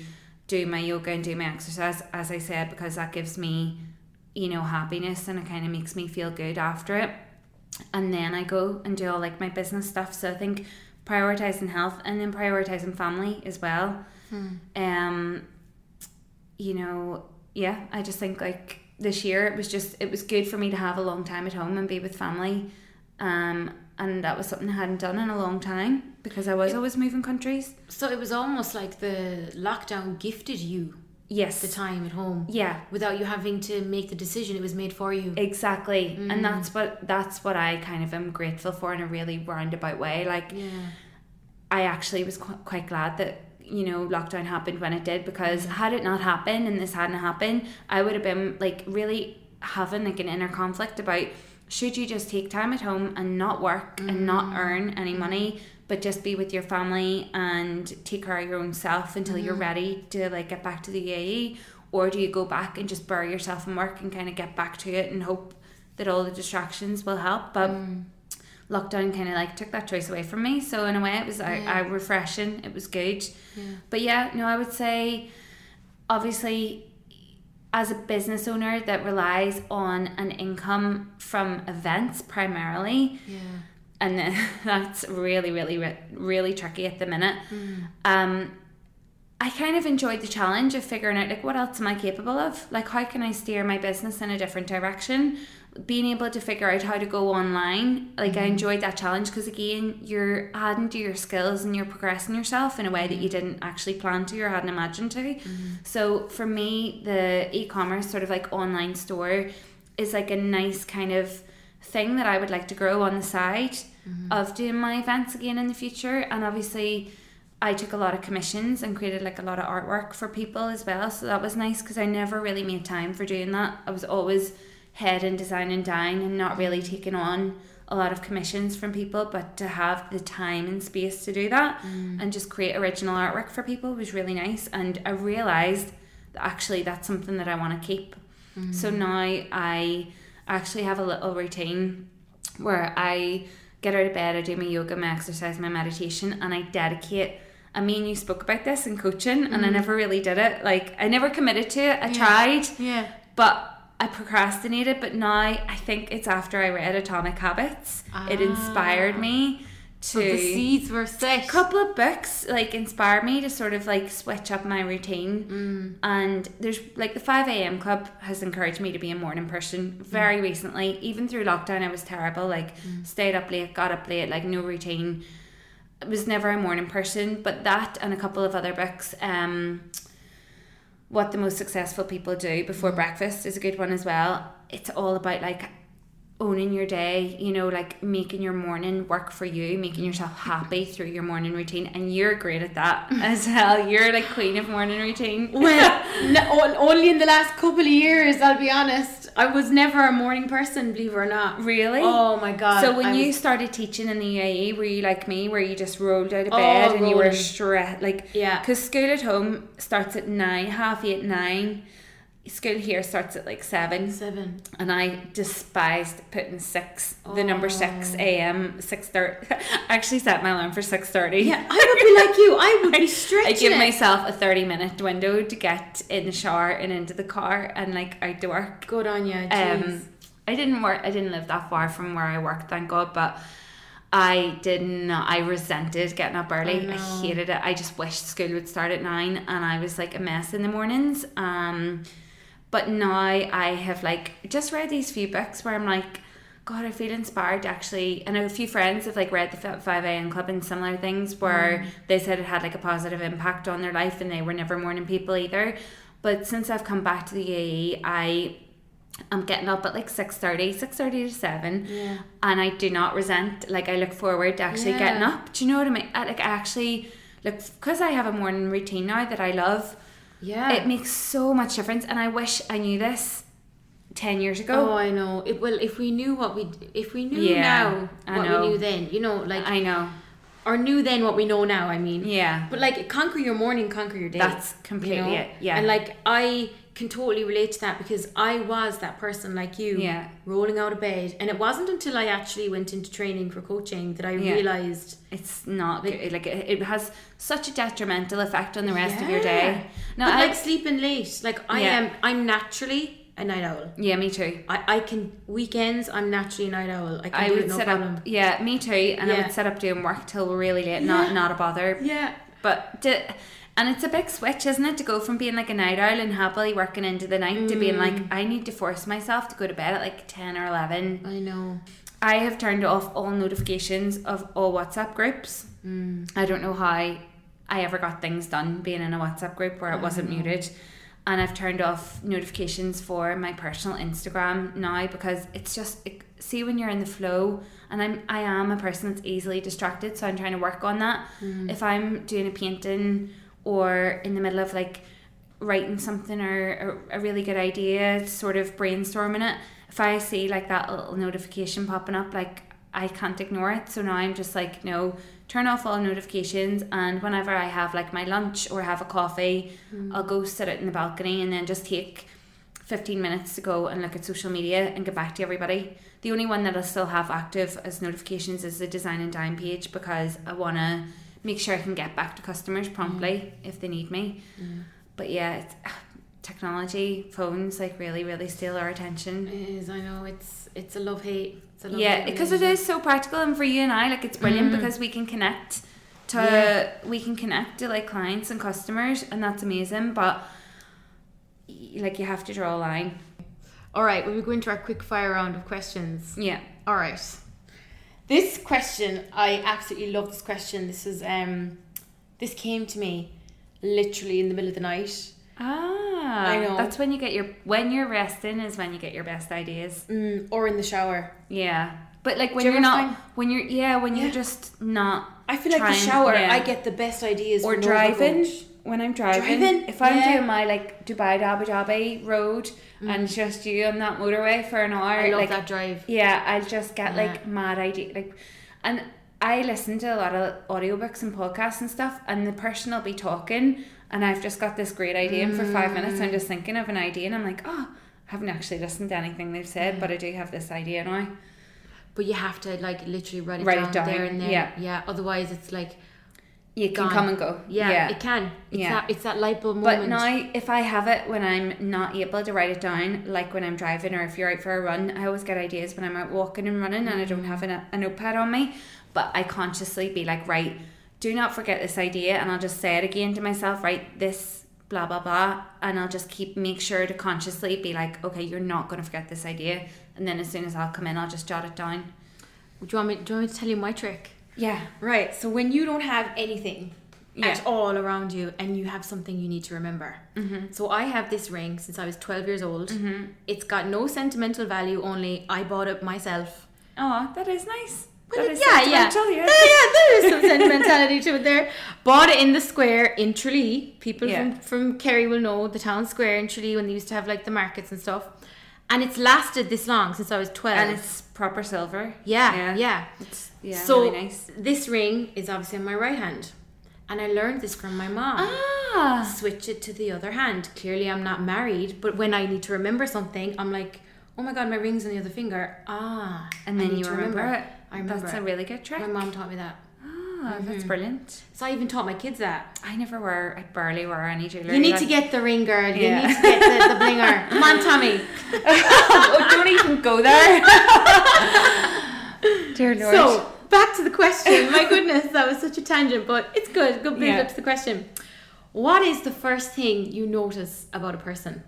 do my yoga and do my exercise, as I said, because that gives me, you know, happiness and it kind of makes me feel good after it. And then I go and do all like my business stuff. So I think prioritizing health and then prioritizing family as well. Um, you know, yeah, I just think like this year it was just it was good for me to have a long time at home and be with family. Um, and that was something I hadn't done in a long time because I was always moving countries. So it was almost like the lockdown gifted you Yes. the time at home Yeah. without you having to make the decision. It was made for you. Exactly. Mm. And that's what that's what I kind of am grateful for in a really roundabout way. Like yeah. I actually was qu- quite glad that you know lockdown happened when it did because mm-hmm. had it not happened and this hadn't happened, I would have been like really having like an inner conflict about should you just take time at home and not work and not mm-hmm. earn any mm-hmm. money but just be with your family and take care of your own self until you're ready to like get back to the UAE or do you go back and just bury yourself in work and kind of get back to it and hope that all the distractions will help? But mm. Lockdown kind of like took that choice away from me. So in a way it was I, Yeah. I refreshing. It was good. Yeah. but yeah no I would say obviously as a business owner that relies on an income from events primarily Yeah. and [LAUGHS] that's really really really tricky at the minute. Um I kind of enjoyed the challenge of figuring out like what else am I capable of? Like how can I steer my business in a different direction being able to figure out how to go online like I mm-hmm. enjoyed that challenge because again you're adding to your skills and you're progressing yourself in a way that you didn't actually plan to or hadn't imagined to mm-hmm. so for me the e-commerce sort of like online store is like a nice kind of thing that I would like to grow on the side mm-hmm. of doing my events again in the future. And obviously, I took a lot of commissions and created like a lot of artwork for people as well. So that was nice because I never really made time for doing that. I was always head in and dine, and not really taking on a lot of commissions from people, but to have the time and space to do that mm. and just create original artwork for people was really nice. And I realized that actually that's something that I want to keep. Mm. So now I actually have a little routine where I get out of bed, I do my yoga, my exercise, my meditation, and I dedicate. I mean, you spoke about this in coaching, and I mm. never really did it. Like, I never committed to it. I Yeah. tried, Yeah. but I procrastinated. But now I think it's after I read Atomic Habits. It inspired Ah. me to So the seeds were set. a couple of books like inspired me to sort of like switch up my routine Mm. and there's like the 5 a.m club has encouraged me to be a morning person very Mm. recently even through lockdown i was terrible like stayed up late got up late like no routine I was never a morning person but that and a couple of other books um what the most successful people do before mm-hmm. breakfast is a good one as well it's all about like owning your day, you know, like making your morning work for you, making yourself [LAUGHS] happy through your morning routine. And you're great at that [LAUGHS] as well. You're like queen of morning routine. Well, [LAUGHS] no, only in the last couple of years, I'll be honest. I was never a morning person, believe it or not. really? Oh my god. so when I you was- started teaching in the UAE, were you like me, where you just rolled out of oh, bed Oh, and you were stressed? like, Yeah. because school at home starts at nine, half eight, nine, school here starts at like seven. Seven. and I despised putting six, the number six a.m. six thirty. [LAUGHS] I actually set my alarm for six thirty. Yeah, I would be like you. I would be [LAUGHS] stretching I give it. myself a thirty minute window to get in the shower and into the car and like out to work. Good on you. Um, I didn't work. I didn't live that far from where I worked, thank God. But I didn't. I resented getting up early. I I, hated it. I just wished school would start at nine, and I was like a mess in the mornings. Um, but now I have like just read these few books where I'm like, God, I feel inspired to actually. And a few friends have like read the Five A.M. Club and similar things where mm. they said it had like a positive impact on their life, and they were never morning people either. But since I've come back to the UAE, I I'm getting up at like 6.30, 6.30 to 7 Yeah. and I do not resent, like I look forward to actually Yeah. getting up. Do you know what I mean? I, like I actually, look, because I have a morning routine now that I love, Yeah. it makes so much difference and I wish I knew this 10 years ago. Oh, I know. It well, if we knew what we if we knew Yeah, now what know. we knew then, you know, like I know. or knew then what we know now. I mean, Yeah. But like, conquer your morning, conquer your day. That's completely it, yeah. And like, I can totally relate to that because I was that person like you, Yeah. rolling out of bed, and it wasn't until I actually went into training for coaching that I Yeah. realized. It's not Like-. Like it, it has such a detrimental effect on the rest of your day. No, I, like sleeping late, like I Yeah. am. I'm naturally a night owl. yeah, me too. I, I can weekends. I'm naturally a night owl. I can I do would it no set problem. up, yeah, me too, and I would set up doing work till really late, not Yeah. not a bother. Yeah. But to, and it's a big switch, isn't it, to go from being like a night owl and happily working into the night to being like Mm. I need to force myself to go to bed at like ten or eleven. I know. I have turned off all notifications of all WhatsApp groups. Mm. I don't know how I ever got things done being in a WhatsApp group where it wasn't muted. And I've turned off notifications for my personal Instagram now because it's just it, see when you're in the flow and I'm I am a person that's easily distracted so I'm trying to work on that. If I'm doing a painting or in the middle of like writing something or a, a really good idea, sort of brainstorming it, if I see like that little notification popping up, like I can't ignore it. So now I'm just like, no, turn off all notifications. And whenever I have like my lunch or have a coffee, mm. I'll go sit out in the balcony and then just take 15 minutes to go and look at social media and get back to everybody. The only one that I'll still have active as notifications is the design and dine page because I want to make sure I can get back to customers mm. promptly if they need me. Mm. But yeah, it's, ah, technology, phones like really, really steal our attention. It is. I know. It's it's a love hate. It's a love Yeah, because it is so practical, and for you and I, like it's brilliant Mm. because we can connect to Yeah. we can connect to like clients and customers, and that's amazing. But like you have to draw a line. All right, well, we go into our quick fire round of questions. Yeah. All right. This question, I absolutely love this question. This is um, this came to me literally in the middle of the night. Ah, I know. That's when you get your when you're resting is when you get your best ideas. Mm, or in the shower. Yeah, but like when you you're not when you're yeah when Yeah. you're just not I feel like the shower, yeah. I get the best ideas. or driving. When I'm driving. Driving? If I'm Yeah. doing my like Dubai to Abu Dhabi road and it's just you on that motorway for an hour, Mm. I love like that drive. yeah, I'll just get Yeah. like mad idea like, and I listen to a lot of audiobooks and podcasts and stuff, and the person will be talking, and I've just got this great idea, and for five minutes Mm. I'm just thinking of an idea, and I'm like, oh, I haven't actually listened to anything they've said, but I do have this idea now. But you have to like literally write it, Write down, it down, there and then. yeah. Yeah. Otherwise, it's like You can Gone. come and go. yeah, it can. It's Yeah. that it's that light bulb moment. But now, if I have it when I'm not able to write it down, like when I'm driving or if you're out for a run, I always get ideas when I'm out walking and running and I don't mm. have a, a notepad on me. But I consciously be like, right, do not forget this idea, and I'll just say it again to myself, right? This blah blah blah, and I'll just keep make sure to consciously be like, okay, you're not going to forget this idea, and then as soon as I'll come in, I'll just jot it down. do you want me? Do you want me to tell you my trick? Yeah, Right. So when you don't have anything Yeah. at all around you, and you have something you need to remember. Mm-hmm. So I have this ring since I was twelve years old. It's got no sentimental value. Only I bought it myself. oh, that is nice. Well, That is yeah, yeah. yeah, yeah, there is some [LAUGHS] sentimentality to it there. Bought it in the square in Tralee. People Yeah. from, from Kerry will know the town square in Tralee when they used to have like the markets and stuff. And it's lasted this long since I was 12. and it's proper silver. yeah, yeah. It's yeah, so really nice. this ring is obviously on my right hand. And I learned this from my mom. Ah. Switch it to the other hand. Clearly, I'm not married, but when I need to remember something, I'm like, oh my god, my ring's on the other finger. Ah. And then you to remember, it. I remember That's it. a really good trick. My mom taught me that. Ah, that's brilliant. So I even taught my kids that. I never wear, I barely wear any jewelry. You need like- to get the ring, girl. You Yeah. need to get the, the [LAUGHS] blinger. Come on, Tommy. oh, [LAUGHS] don't even go there. [LAUGHS] [LAUGHS] Dear Lord. So back to the question. My [LAUGHS] goodness, that was such a tangent, but it's good. Good build Yeah. up to the question. What is the first thing you notice about a person?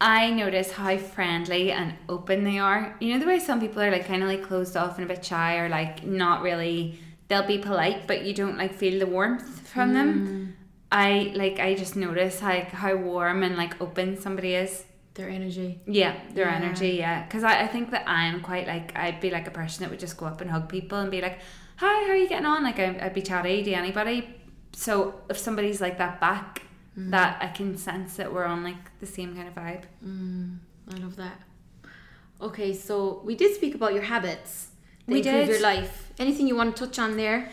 I notice how friendly and open they are. You know the way some people are like kind of like closed off and a bit shy or like not really. They'll be polite, but you don't like feel the warmth from them. Hmm. I like I just notice like how warm and like open somebody is. Their energy. Yeah, their Yeah. energy. Yeah, because I, I think that I'm quite like I'd be like a person that would just go up and hug people and be like, "Hi, how are you getting on?" Like I, I'd be chatty to anybody. So if somebody's like that back, that I can sense that we're on like the same kind of vibe. Mm, I love that. Okay, so we did speak about your habits. We did. your life. Anything you want to touch on there?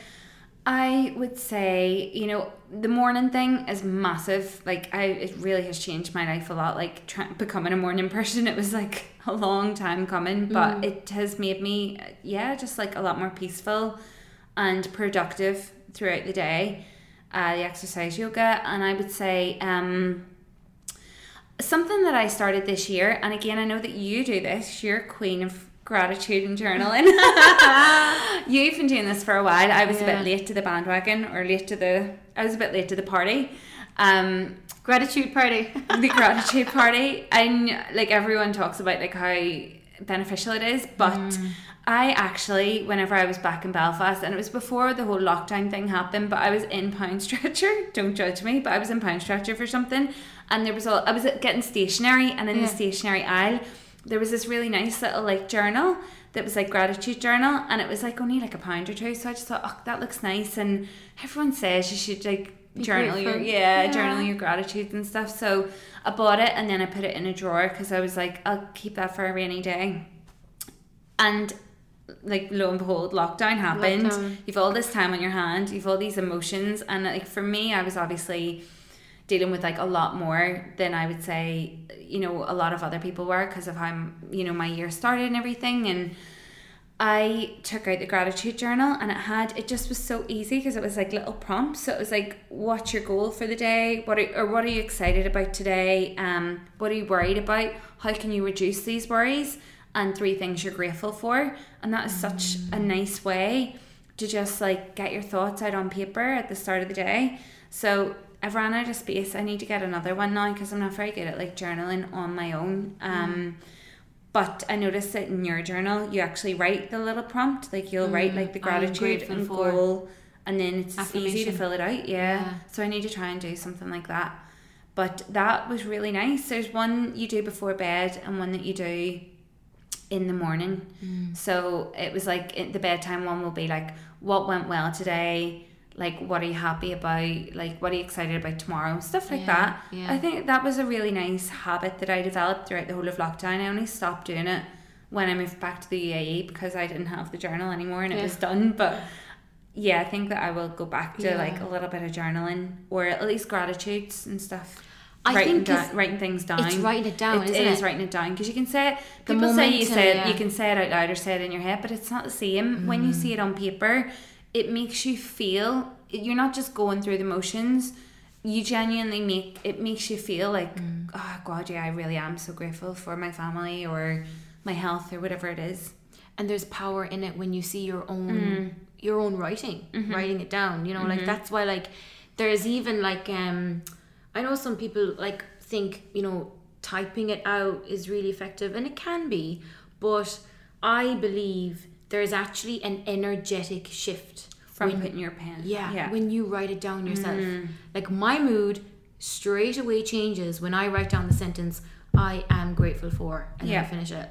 I would say, you know, the morning thing is massive. Like, I it really has changed my life a lot. Like, try, becoming a morning [LAUGHS] person, it was like a long time coming, but it has made me, yeah, just like a lot more peaceful and productive throughout the day. Uh, the exercise yoga, and I would say, um, something that I started this year, and again, I know that you do this. You're queen of gratitude and journaling. [LAUGHS] You've been doing this for a while. I was a bit late to the bandwagon, or late to the. I was a bit late to the party. Um, Gratitude party. [LAUGHS] the gratitude party, and like everyone talks about like how beneficial it is, but. I actually, whenever I was back in Belfast, and it was before the whole lockdown thing happened, but I was in Poundstretcher. [LAUGHS] Don't judge me, but I was in Poundstretcher for something, and there was all I was getting stationery, and in Yeah. the stationery aisle, there was this really nice little like journal that was like gratitude journal, and it was like only like a pound or two. So I just thought, oh, that looks nice, and everyone says you should like Be journal your yeah, Yeah. journal your gratitude and stuff. So I bought it, and then I put it in a drawer because I was like, I'll keep that for a rainy day. And like lo and behold, lockdown happened. Lockdown. You've all this time on your hand. You've all these emotions, and like for me, I was obviously dealing with like a lot more than I would say, you know, a lot of other people were because of how you know my year started and everything. And I took out the gratitude journal, and it had it just was so easy because it was like little prompts. So it was like, what's your goal for the day? What are, or what are you excited about today? Um, what are you worried about? How can you reduce these worries? And three things you're grateful for, and that is such a nice way to just like get your thoughts out on paper at the start of the day. So I've ran out of space. I need to get another one now because I'm not very good at like journaling on my own. Um, but I noticed that in your journal, you actually write the little prompt. Like you'll write like the gratitude and for. goal, and then it's easy to fill it out. Yeah. Yeah. So I need to try and do something like that. But that was really nice. There's one you do before bed and one that you do in the morning. Mm. So it was like the bedtime one will be like, what went well today? Like, what are you happy about? Like, what are you excited about tomorrow? Stuff like Yeah, that. yeah. I think that was a really nice habit that I developed throughout the whole of lockdown. I only stopped doing it when I moved back to the UAE because I didn't have the journal anymore and it was done. But yeah, I think that I will go back to Yeah. like a little bit of journaling or at least gratitudes and stuff. I writing, think it's- writing things down. It's writing it down, It isn't is it? writing it down because you can say it. People say you say it, yeah. you can say it out loud or say it in your head, but it's not the same. When you see mm. it on paper, it makes you feel. You're not just going through the motions. You genuinely make it makes you feel like, oh God, yeah, I really am so grateful for my family or my health or whatever it is. and there's power in it when you see your own Mm. your own writing Mm-hmm. writing it down you know like that's why like there's even like um i know some people like think you know typing it out is really effective and it can be but i believe there's actually an energetic shift From when- putting your pen. yeah, Yeah. when you write it down yourself. Mm. Like my mood straight away changes when I write down the sentence I am grateful for and then I finish it.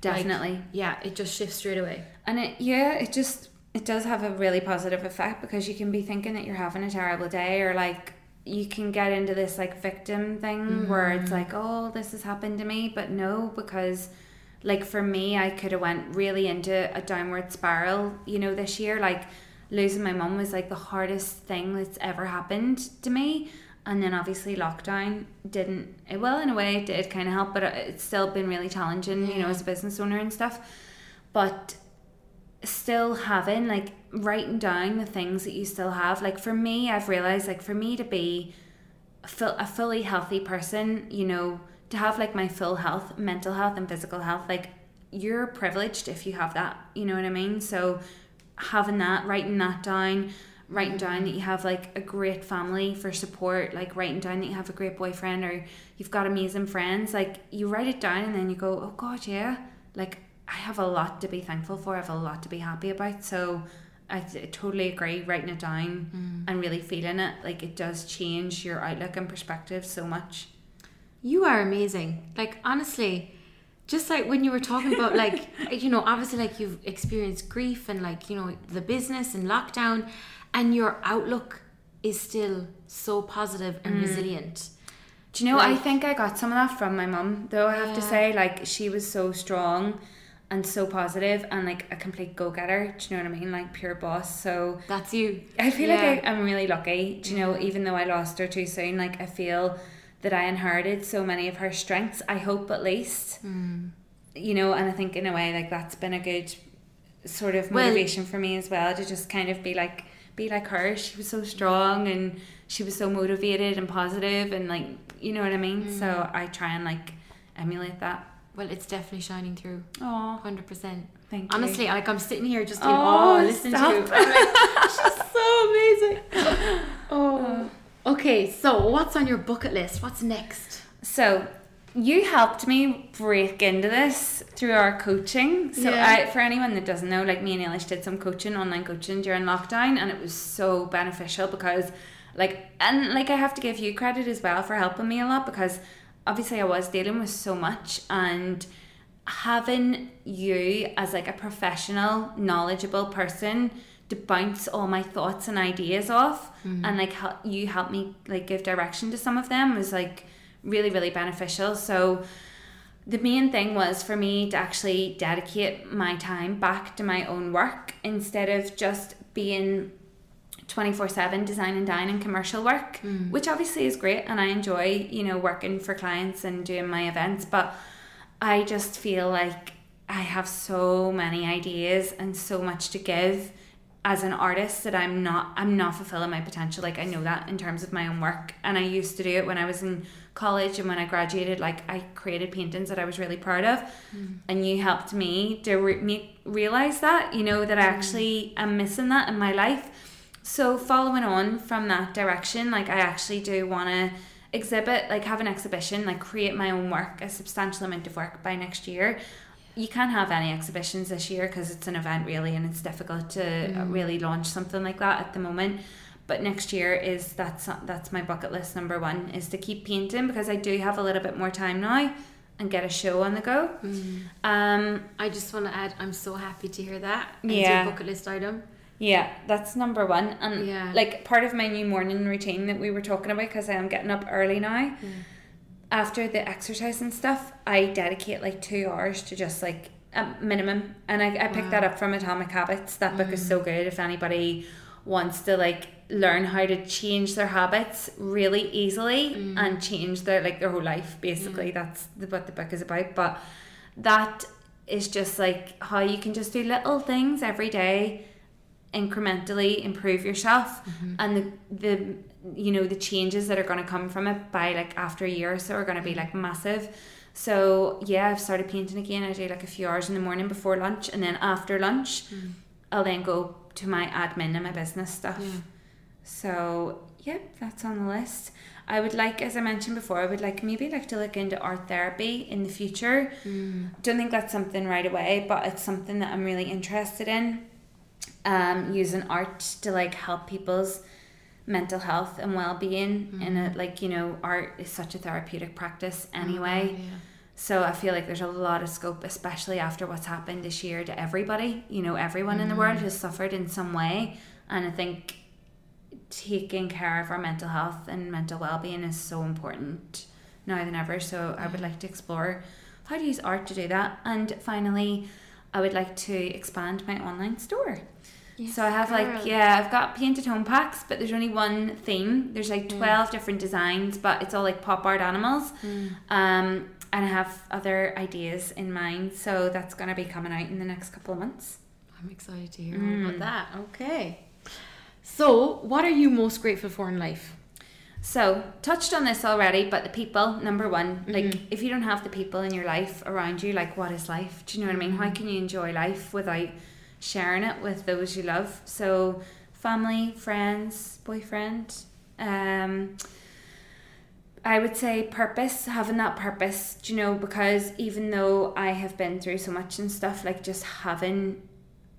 Definitely. Yeah, it just shifts straight away. And it yeah, it just it does have a really positive effect because you can be thinking that you're having a terrible day or like you can get into this like victim thing where it's like, oh, this has happened to me, but no, because like for me, I could have went really into a downward spiral, you know, this year. Like losing my mum was like the hardest thing that's ever happened to me. And then obviously lockdown didn't, it, well, in a way it did kind of help, but it's still been really challenging, you know, as a business owner and stuff. But still having like writing down the things that you still have like for me i've realized like for me to be a fully healthy person you know to have like my full health mental health and physical health like you're privileged if you have that you know what i mean so having that writing that down writing down that you have like a great family for support like writing down that you have a great boyfriend or you've got amazing friends like you write it down and then you go oh god yeah like I have a lot to be thankful for. I have a lot to be happy about. So I totally agree. Writing it down mm. and really feeling it, like it does change your outlook and perspective so much. You are amazing. Like honestly, just like when you were talking about [LAUGHS] like you know obviously like you've experienced grief and like you know the business and lockdown, and your outlook is still so positive and mm. resilient. Do you know? I think I got some of that from my mum, though. I have to say, like she was so strong and so positive and like a complete go getter. Do you know what I mean? Like pure boss. So That's you. I feel Yeah. like I, I'm really lucky. Do you know? Mm-hmm. Even though I lost her too soon, like I feel that I inherited so many of her strengths. I hope at least. Hmm. You know, and I think in a way, like that's been a good sort of Well- motivation for me as well to just kind of be like be like her. She was so strong and she was so motivated and positive and like you know what I mean. Hmm. So I try and like emulate that. Well, it's definitely shining through. Oh, Hundred percent. thank you. Honestly, like I'm sitting here just in Oh, awe, listening stop. to you. I'm [LAUGHS] like, She's so amazing. [LAUGHS] [LAUGHS] Oh. Okay, so what's on your bucket list? What's next? So you helped me break into this through our coaching. So Yeah. I, for anyone that doesn't know, like me and Eilish did some coaching, online coaching during lockdown, and it was so beneficial because, like, and like I have to give you credit as well for helping me a lot because obviously I was dealing with so much and having you as like a professional, knowledgeable person to bounce all my thoughts and ideas off. Mm-hmm. And like help you help me like give direction to some of them was like really really beneficial. So the main thing was for me to actually dedicate my time back to my own work instead of just being 24 7 design and dine and commercial work mm. which obviously is great and i enjoy you know working for clients and doing my events but i just feel like i have so many ideas and so much to give as an artist that i'm not i'm not fulfilling my potential. Like i know that in terms of my own work. And i used to do it when i was in college and when i graduated like i created paintings that i was really proud of. Mm. And you helped me to re- me realize that you know that i mm. actually am missing that in my life. So following on from that direction, like I actually do want to exhibit, like have an exhibition, like create my own work, a substantial amount of work by next year. You can't have any exhibitions this year because it's an event really, and it's difficult to uh, really launch something like that at the moment. But next year is that's that's my bucket list number one is to keep painting because I do have a little bit more time now and get a show on the go. Um, I just want to add, I'm so happy to hear that. It's Yeah. your bucket list item. Yeah, that's number one. And Yeah. like part of my new morning routine that we were talking about, because I am getting up early now. After the exercise and stuff, I dedicate like two hours to just like a minimum. And I, I picked that up from Atomic Habits. That book is so mm. good. If anybody wants to like learn how to change their habits really easily mm. and change their like their whole life basically mm. that's the, what the book is about. But that is just like how you can just do little things every day incrementally improve yourself. Mm-hmm. And the the you know the changes that are going to come from it by like after a year or so are going to be mm-hmm. like massive. So yeah i've started painting again. I do like a few hours in the morning before lunch and then after lunch mm. i'll then go to my admin and my business stuff. Yeah. so yep that's on the list. I would like as i mentioned before i would like maybe like to look into art therapy in the future. Mm. Don't think that's something right away but it's something that i'm really interested in um, using art to like help people's mental health and well-being and it mm-hmm. like you know art is such a therapeutic practice mm-hmm. anyway. Oh, yeah. so i feel like there's a lot of scope especially after what's happened this year to everybody. You know everyone in the world mm-hmm. has suffered in some way and i think taking care of our mental health and mental well-being is so important now than ever. So i would like to explore how to use art to do that. And finally i would like to expand my online store Yes, so I have girl. like yeah, I've got painted home packs, but there's only one theme. There's like twelve different designs, but it's all like pop art animals. Mm. Um, and I have other ideas in mind, so that's gonna be coming out in the next couple of months. I'm excited to hear Mm. all about that. Okay. So, what are you most grateful for in life? So, touched on this already, but the people, number one, like Mhm. if you don't have the people in your life around you, like what is life? Do you know what I mean? How can you enjoy life without sharing it with those you love? So, family, friends, boyfriend, um, I would say purpose, having that purpose, do you know, because even though I have been through so much and stuff, like just having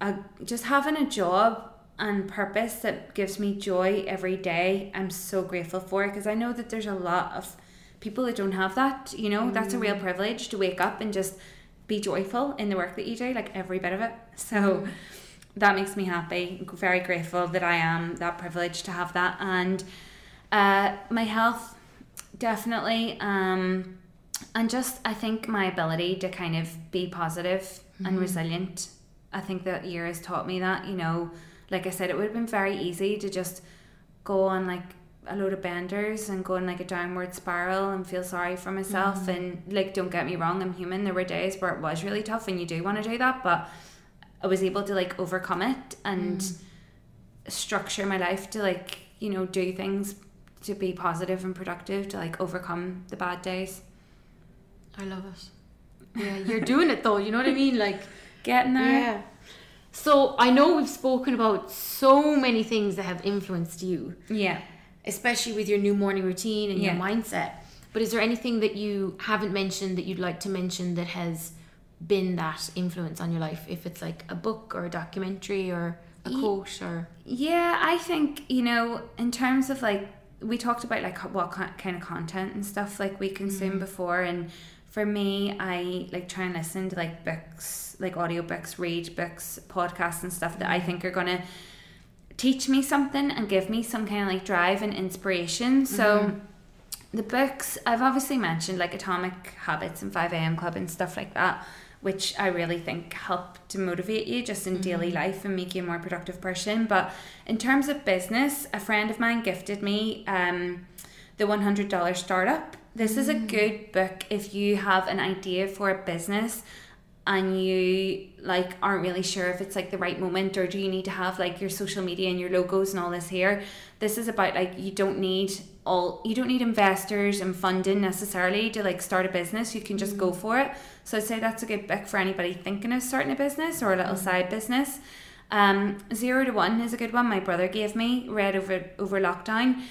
a just having a job and purpose that gives me joy every day, I'm so grateful for it. because I know that there's a lot of people that don't have that, you know, that's a real privilege to wake up and just be joyful in the work that you do, like every bit of it. So that makes me happy. I'm very grateful that I am that privileged to have that. And uh, my health, definitely. Um, and just, I think my ability to kind of be positive and resilient. I think that year has taught me that, you know, like I said, it would have been very easy to just go on like a load of benders and go in like a downward spiral and feel sorry for myself. Mm. And like, don't get me wrong, I'm human. There were days where it was really tough and you do want to do that, but I was able to like overcome it and mm. structure my life to like, you know, do things to be positive and productive to like overcome the bad days. I love it. [LAUGHS] Yeah, you're doing it though, you know what I mean? Like, Getting there. yeah. So, I know we've spoken about so many things that have influenced you, Yeah. Especially with your new morning routine and your mindset. But is there anything that you haven't mentioned that you'd like to mention that has been that influence on your life? If it's like a book or a documentary or a quote or. Yeah, I think, you know, in terms of like, we talked about like what kind of content and stuff like we consume mm-hmm. before. And for me, I like try and listen to like books, like audiobooks, read books, podcasts and stuff that I mm-hmm. think are going to teach me something and give me some kind of like drive and inspiration. So mm-hmm. the books I've obviously mentioned like Atomic Habits and 5am Club and stuff like that, which I really think help to motivate you just in daily mm-hmm. life and make you a more productive person. But in terms of business, a friend of mine gifted me um the $100 startup. This is a mm. good book if you have an idea for a business and you like aren't really sure if it's like the right moment or do you need to have like your social media and your logos and all this here? This is about like you don't need all you don't need investors and funding necessarily to like start a business. You can just go mm-hmm. for it. So i'd say that's a good book for anybody thinking of starting a business or a little mm-hmm. side business. Um zero to one is a good one my brother gave me read over over lockdown.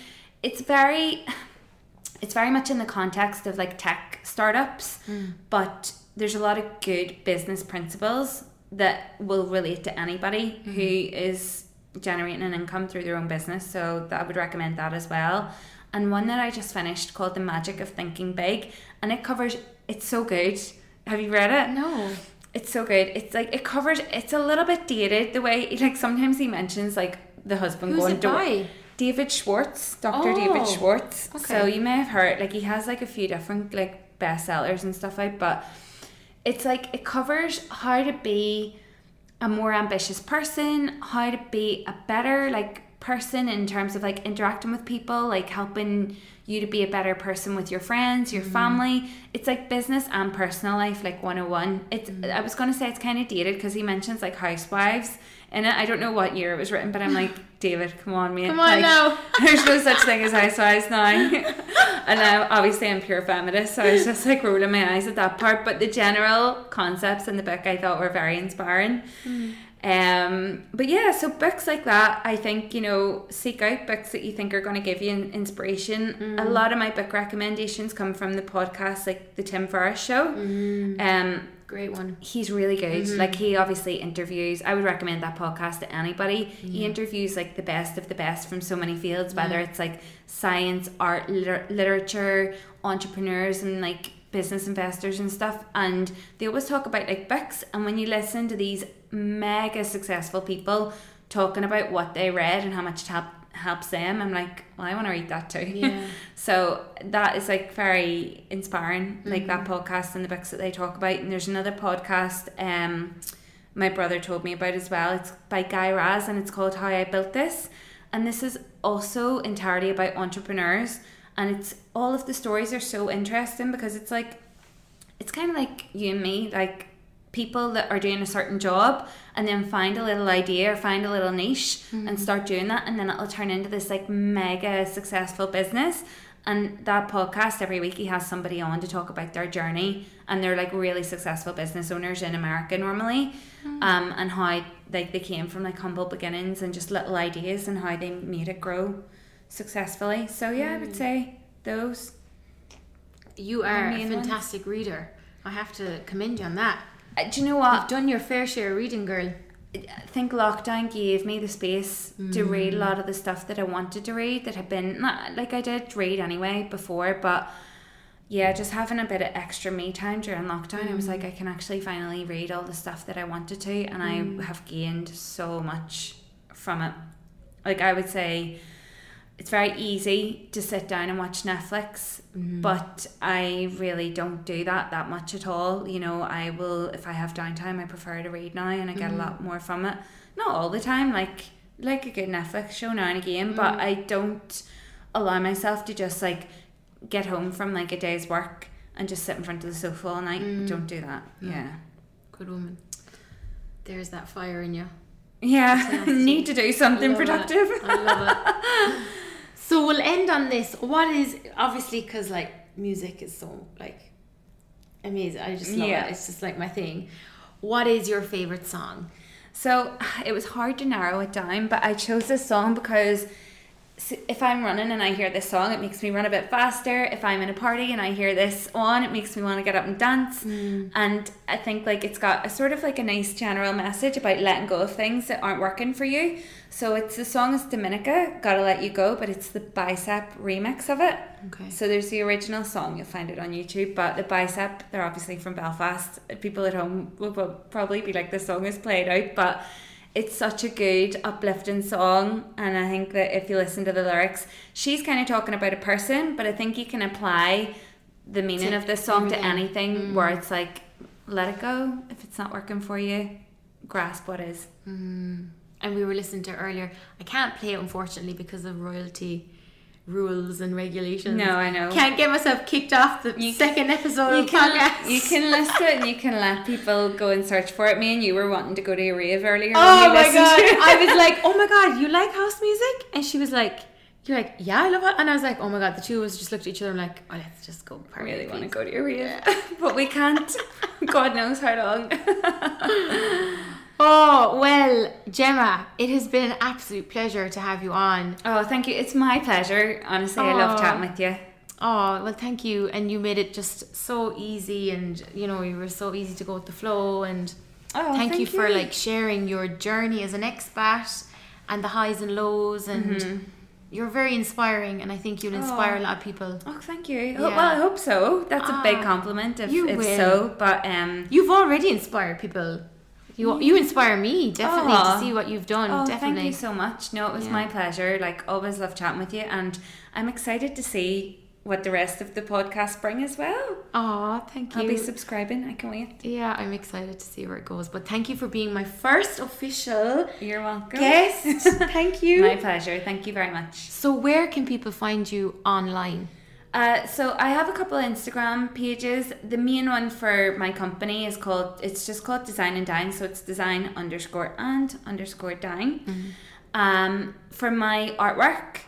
It's very [SIGHS] it's very much in the context of like tech startups, mm. but there's a lot of good business principles that will relate to anybody mm-hmm. who is generating an income through their own business. So that I would recommend that as well. And one that I just finished called The Magic of Thinking Big, and it covers. It's so good. Have you read it? No. It's so good. It's like it covers. It's a little bit dated the way like sometimes he mentions like the husband Who's going it by? David Schwartz, Dr. Oh, David Schwartz. Okay. So you may have heard, like, he has like a few different like bestsellers and stuff out, but it's like it covers how to be a more ambitious person, how to be a better like person in terms of like interacting with people, like helping you to be a better person with your friends, your mm-hmm. family. It's like business and personal life, like 101. It's mm-hmm. I was gonna say it's kind of dated because he mentions like housewives in it. I don't know what year it was written, but I'm like, [LAUGHS] David, come on, mate. Come on like, now. [LAUGHS] There's no such thing as housewives now. [LAUGHS] and now, obviously, I'm pure feminist, so I was just like rolling my eyes at that part. But the general concepts in the book I thought were very inspiring. Um, but yeah, so books like that, I think you know, seek out books that you think are going to give you in- inspiration. A lot of my book recommendations come from the podcast, like the Tim Ferriss Show. Um, Great one. he's really good. Mm-hmm. Like he obviously interviews. I would recommend that podcast to anybody. He mm-hmm. interviews like the best of the best from so many fields, whether mm-hmm. it's like science, art, liter- literature, entrepreneurs, and like business investors and stuff. And they always talk about like books. And when you listen to these mega successful people talking about what they read and how much it help, helps them, I'm like, well, I want to read that too. [LAUGHS] Yeah. So that is like very inspiring, like that podcast and the books that they talk about. And there's another podcast, um, my brother told me about as well. It's by Guy Raz and it's called How I Built This. And this is also entirely about entrepreneurs. And it's all of the stories are so interesting because it's like, it's kind of like you and me, like people that are doing a certain job and then find a little idea or find a little niche Mm-hmm. and start doing that. And then it'll turn into this like mega successful business. And that podcast every week he has somebody on to talk about their journey and they're like really successful business owners in America normally, um, and how like they came from like humble beginnings and just little ideas and how they made it grow successfully. So yeah, I would say those. You are a main ones. fantastic reader. I have to commend you on that. Uh, do you know what? You've done your fair share of reading, girl. I think lockdown gave me the space to read a mm. lot of the stuff that I wanted to read that had been not like I did read anyway before, but yeah, just having a bit of extra me time during lockdown, I was like, mm. I can actually finally read all the stuff that I wanted to, and I mm. have gained so much from it. Like I would say, it's very easy to sit down and watch Netflix, mm-hmm. but I really don't do that that much at all. You know, I will if I have downtime, I prefer to read now, and I get a mm-hmm. lot more from it. Not all the time, like like a good Netflix show now and again, but mm-hmm. I don't allow myself to just like get home from like a day's work and just sit in front of the sofa all night. Mm. Don't do that. Yeah. Good woman. There's that fire in you. Yeah, [LAUGHS] need to do something love it. productive. I love it. [LAUGHS] so we'll end on this. What is obviously because like music is so like amazing. I just love Yeah. it. It's just like my thing. What is your favorite song? So [SIGHS] it was hard to narrow it down, but I chose this song because if I'm running and I hear this song, it makes me run a bit faster. If I'm in a party and I hear this on, it makes me want to get up and dance. Hmm. And I think like it's got a sort of like a nice general message about letting go of things that aren't working for you. So it's the song is Dominica, Gotta Let You Go, but it's the bicep remix of it. Okay. So there's the original song, you'll find it on YouTube, but the bicep, they're obviously from Belfast. People at home will will probably be like, the song is played out, but it's such a good, uplifting song. And I think that if you listen to the lyrics, she's kind of talking about a person, but I think you can apply the meaning To of this song to everything. anything mm-hmm. where it's like, let it go. If it's not working for you, grasp what is. Mm-hmm. And we were listening to earlier. I can't play it unfortunately because of royalty rules and regulations. No, I know. Can't get myself kicked off the You- second episode You of can, podcast. [LAUGHS] you can list it and you can let people go and search for it. Me and you were wanting to go to a rave earlier. Oh my god! I was like, [LAUGHS] "Oh my god, you like house music?" And she was like, "You're like, yeah, I love it." And I was like, "Oh my god!" The two of us just looked at each other and like, "Oh, let's just go." I really want to go to a rave, [LAUGHS] but we can't. God knows how long. Oh well, Gemma, it has been an absolute pleasure to have you on. Oh, thank you. It's my pleasure. Honestly, I love chatting with you. Oh well, thank you, and you made it just so easy, and you know you were so easy to go with the flow, and Oh, thank, you for like sharing your journey as an expat and the highs and lows, and you're very inspiring, and I think you'll inspire Aw. a lot of people. Oh, thank you. Yeah. Well, I hope so. That's a big Ah, compliment if, you if will. so. But um, You've already inspired people. You you inspire me definitely Aw. to see what you've done. oh, definitely. thank you so much. No, it was Yeah. my pleasure. Like always, love chatting with you, and I'm excited to see what the rest of the podcast bring as well. Oh, thank you. I'll be subscribing. I can wait. yeah, I'm excited to see where it goes. But thank you for being my first official You're welcome. guest. [LAUGHS] thank you. My pleasure. Thank you very much. so where can people find you online? Uh, so I have a couple of Instagram pages. The main one for my company is called it's just called Design and Dine. So it's design underscore and underscore dine. Um, for my artwork,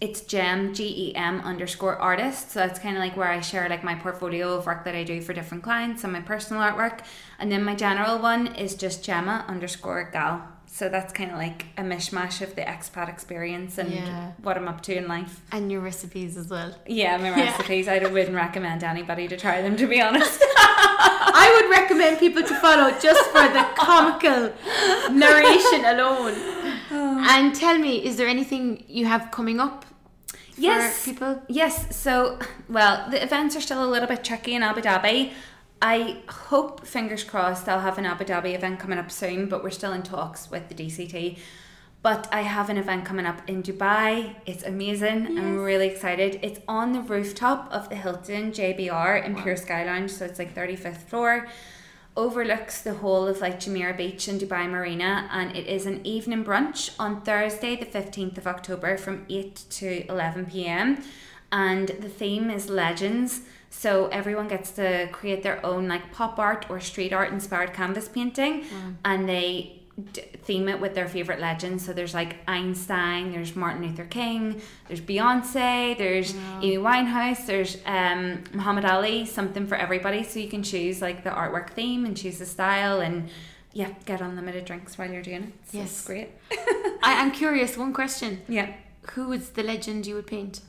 it's gem G E M underscore artist. So that's kind of like where I share like my portfolio of work that I do for different clients and my personal artwork. And then my general one is just Gemma underscore gal. So that's kind of like a mishmash of the expat experience and Yeah. what I'm up to in life. And your recipes as well. Yeah, my Yeah. recipes. I wouldn't recommend anybody to try them, to be honest. [LAUGHS] [LAUGHS] I would recommend people to follow just for the [LAUGHS] comical narration alone. Oh. And tell me, is there anything you have coming up for Yes. people? yes, so, well, the events are still a little bit tricky in Abu Dhabi. I hope, fingers crossed, I'll have an Abu Dhabi event coming up soon, but we're still in talks with the DCT. But I have an event coming up in Dubai. It's amazing. I'm really excited. It's on the rooftop of the Hilton JBR in Pure Sky Lounge, so it's like 35th floor. overlooks the whole of like Jumeirah Beach and Dubai Marina, and it is an evening brunch on Thursday, the 15th of October from 8 to 11 pm. And the theme is legends. So everyone gets to create their own like pop art or street art inspired canvas painting, and they d- theme it with their favorite legends. So there's like Einstein, there's Martin Luther King, there's Beyonce, there's Amy Winehouse, there's um, Muhammad Ali. Something for everybody. So you can choose like the artwork theme and choose the style and. Yeah, get unlimited drinks while you're doing it. So Yes. it's great. [LAUGHS] I, I'm curious. One question: Yeah. Who is the legend you would paint?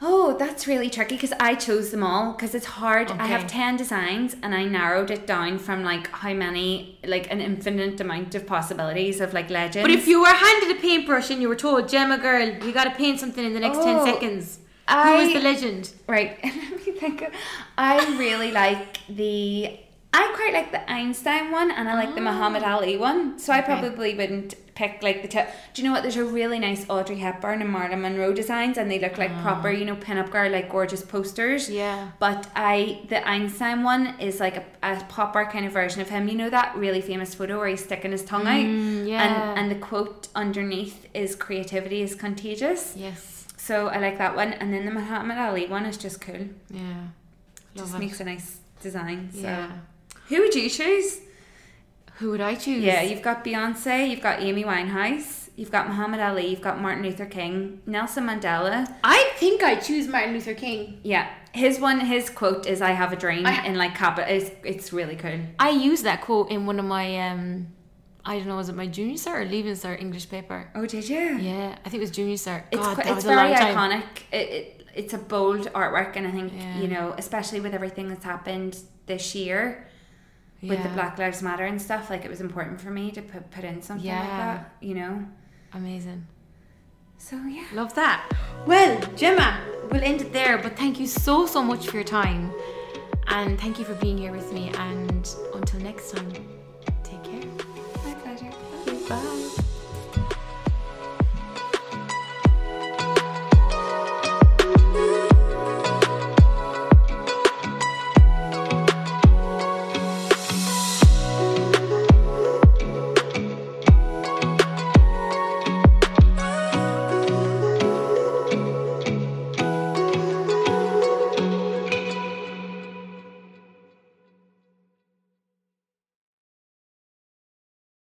Oh, that's really tricky because I chose them all because it's hard. I have 10 designs and I narrowed it down from like how many, like an infinite amount of possibilities of like legends. But if you were handed a paintbrush and you were told, "Gemma, girl, you got to paint something in the next ten oh, seconds," who I- is the legend? Right, [LAUGHS] let me think. I really like the. I quite like the Einstein one and I like the Muhammad Ali one. So I Ah. Probably wouldn't pick like the. T- Do you know what? There's a really nice Audrey Hepburn and Marilyn Monroe designs and they look like proper, you know, pin-up girl, like gorgeous posters. Ah. Yeah. But I, the Einstein one is like a, a pop art kind of version of him. You know that really famous photo where he's sticking his tongue out? Mm, yeah. And, and the quote underneath is creativity is contagious. Yes. So I like that one. And then the Muhammad Ali one is just cool. Yeah. Love just it. makes a nice design. So Yeah. Who would you choose? Who would I choose? Yeah, you've got Beyonce, you've got Amy Winehouse, you've got Muhammad Ali, you've got Martin Luther King, Nelson Mandela. I think I choose Martin Luther King. Yeah. His one his quote is I have a dream I- in like cap it's it's really cool. I use that quote in one of my um, I don't know, was it my junior cert or leaving cert English paper? Oh did you? Yeah, I think it was junior cert. It's God, quite, that it's very iconic. It, it it's a bold artwork and I think, Yeah. you know, especially with everything that's happened this year with the Black Lives Matter and stuff, like it was important for me to put put in something like that, you know. Amazing. So yeah. Love that. Well, Gemma, we'll end it there, but thank you so, so much for your time. And thank you for being here with me. And until next time, take care. My pleasure. Bye.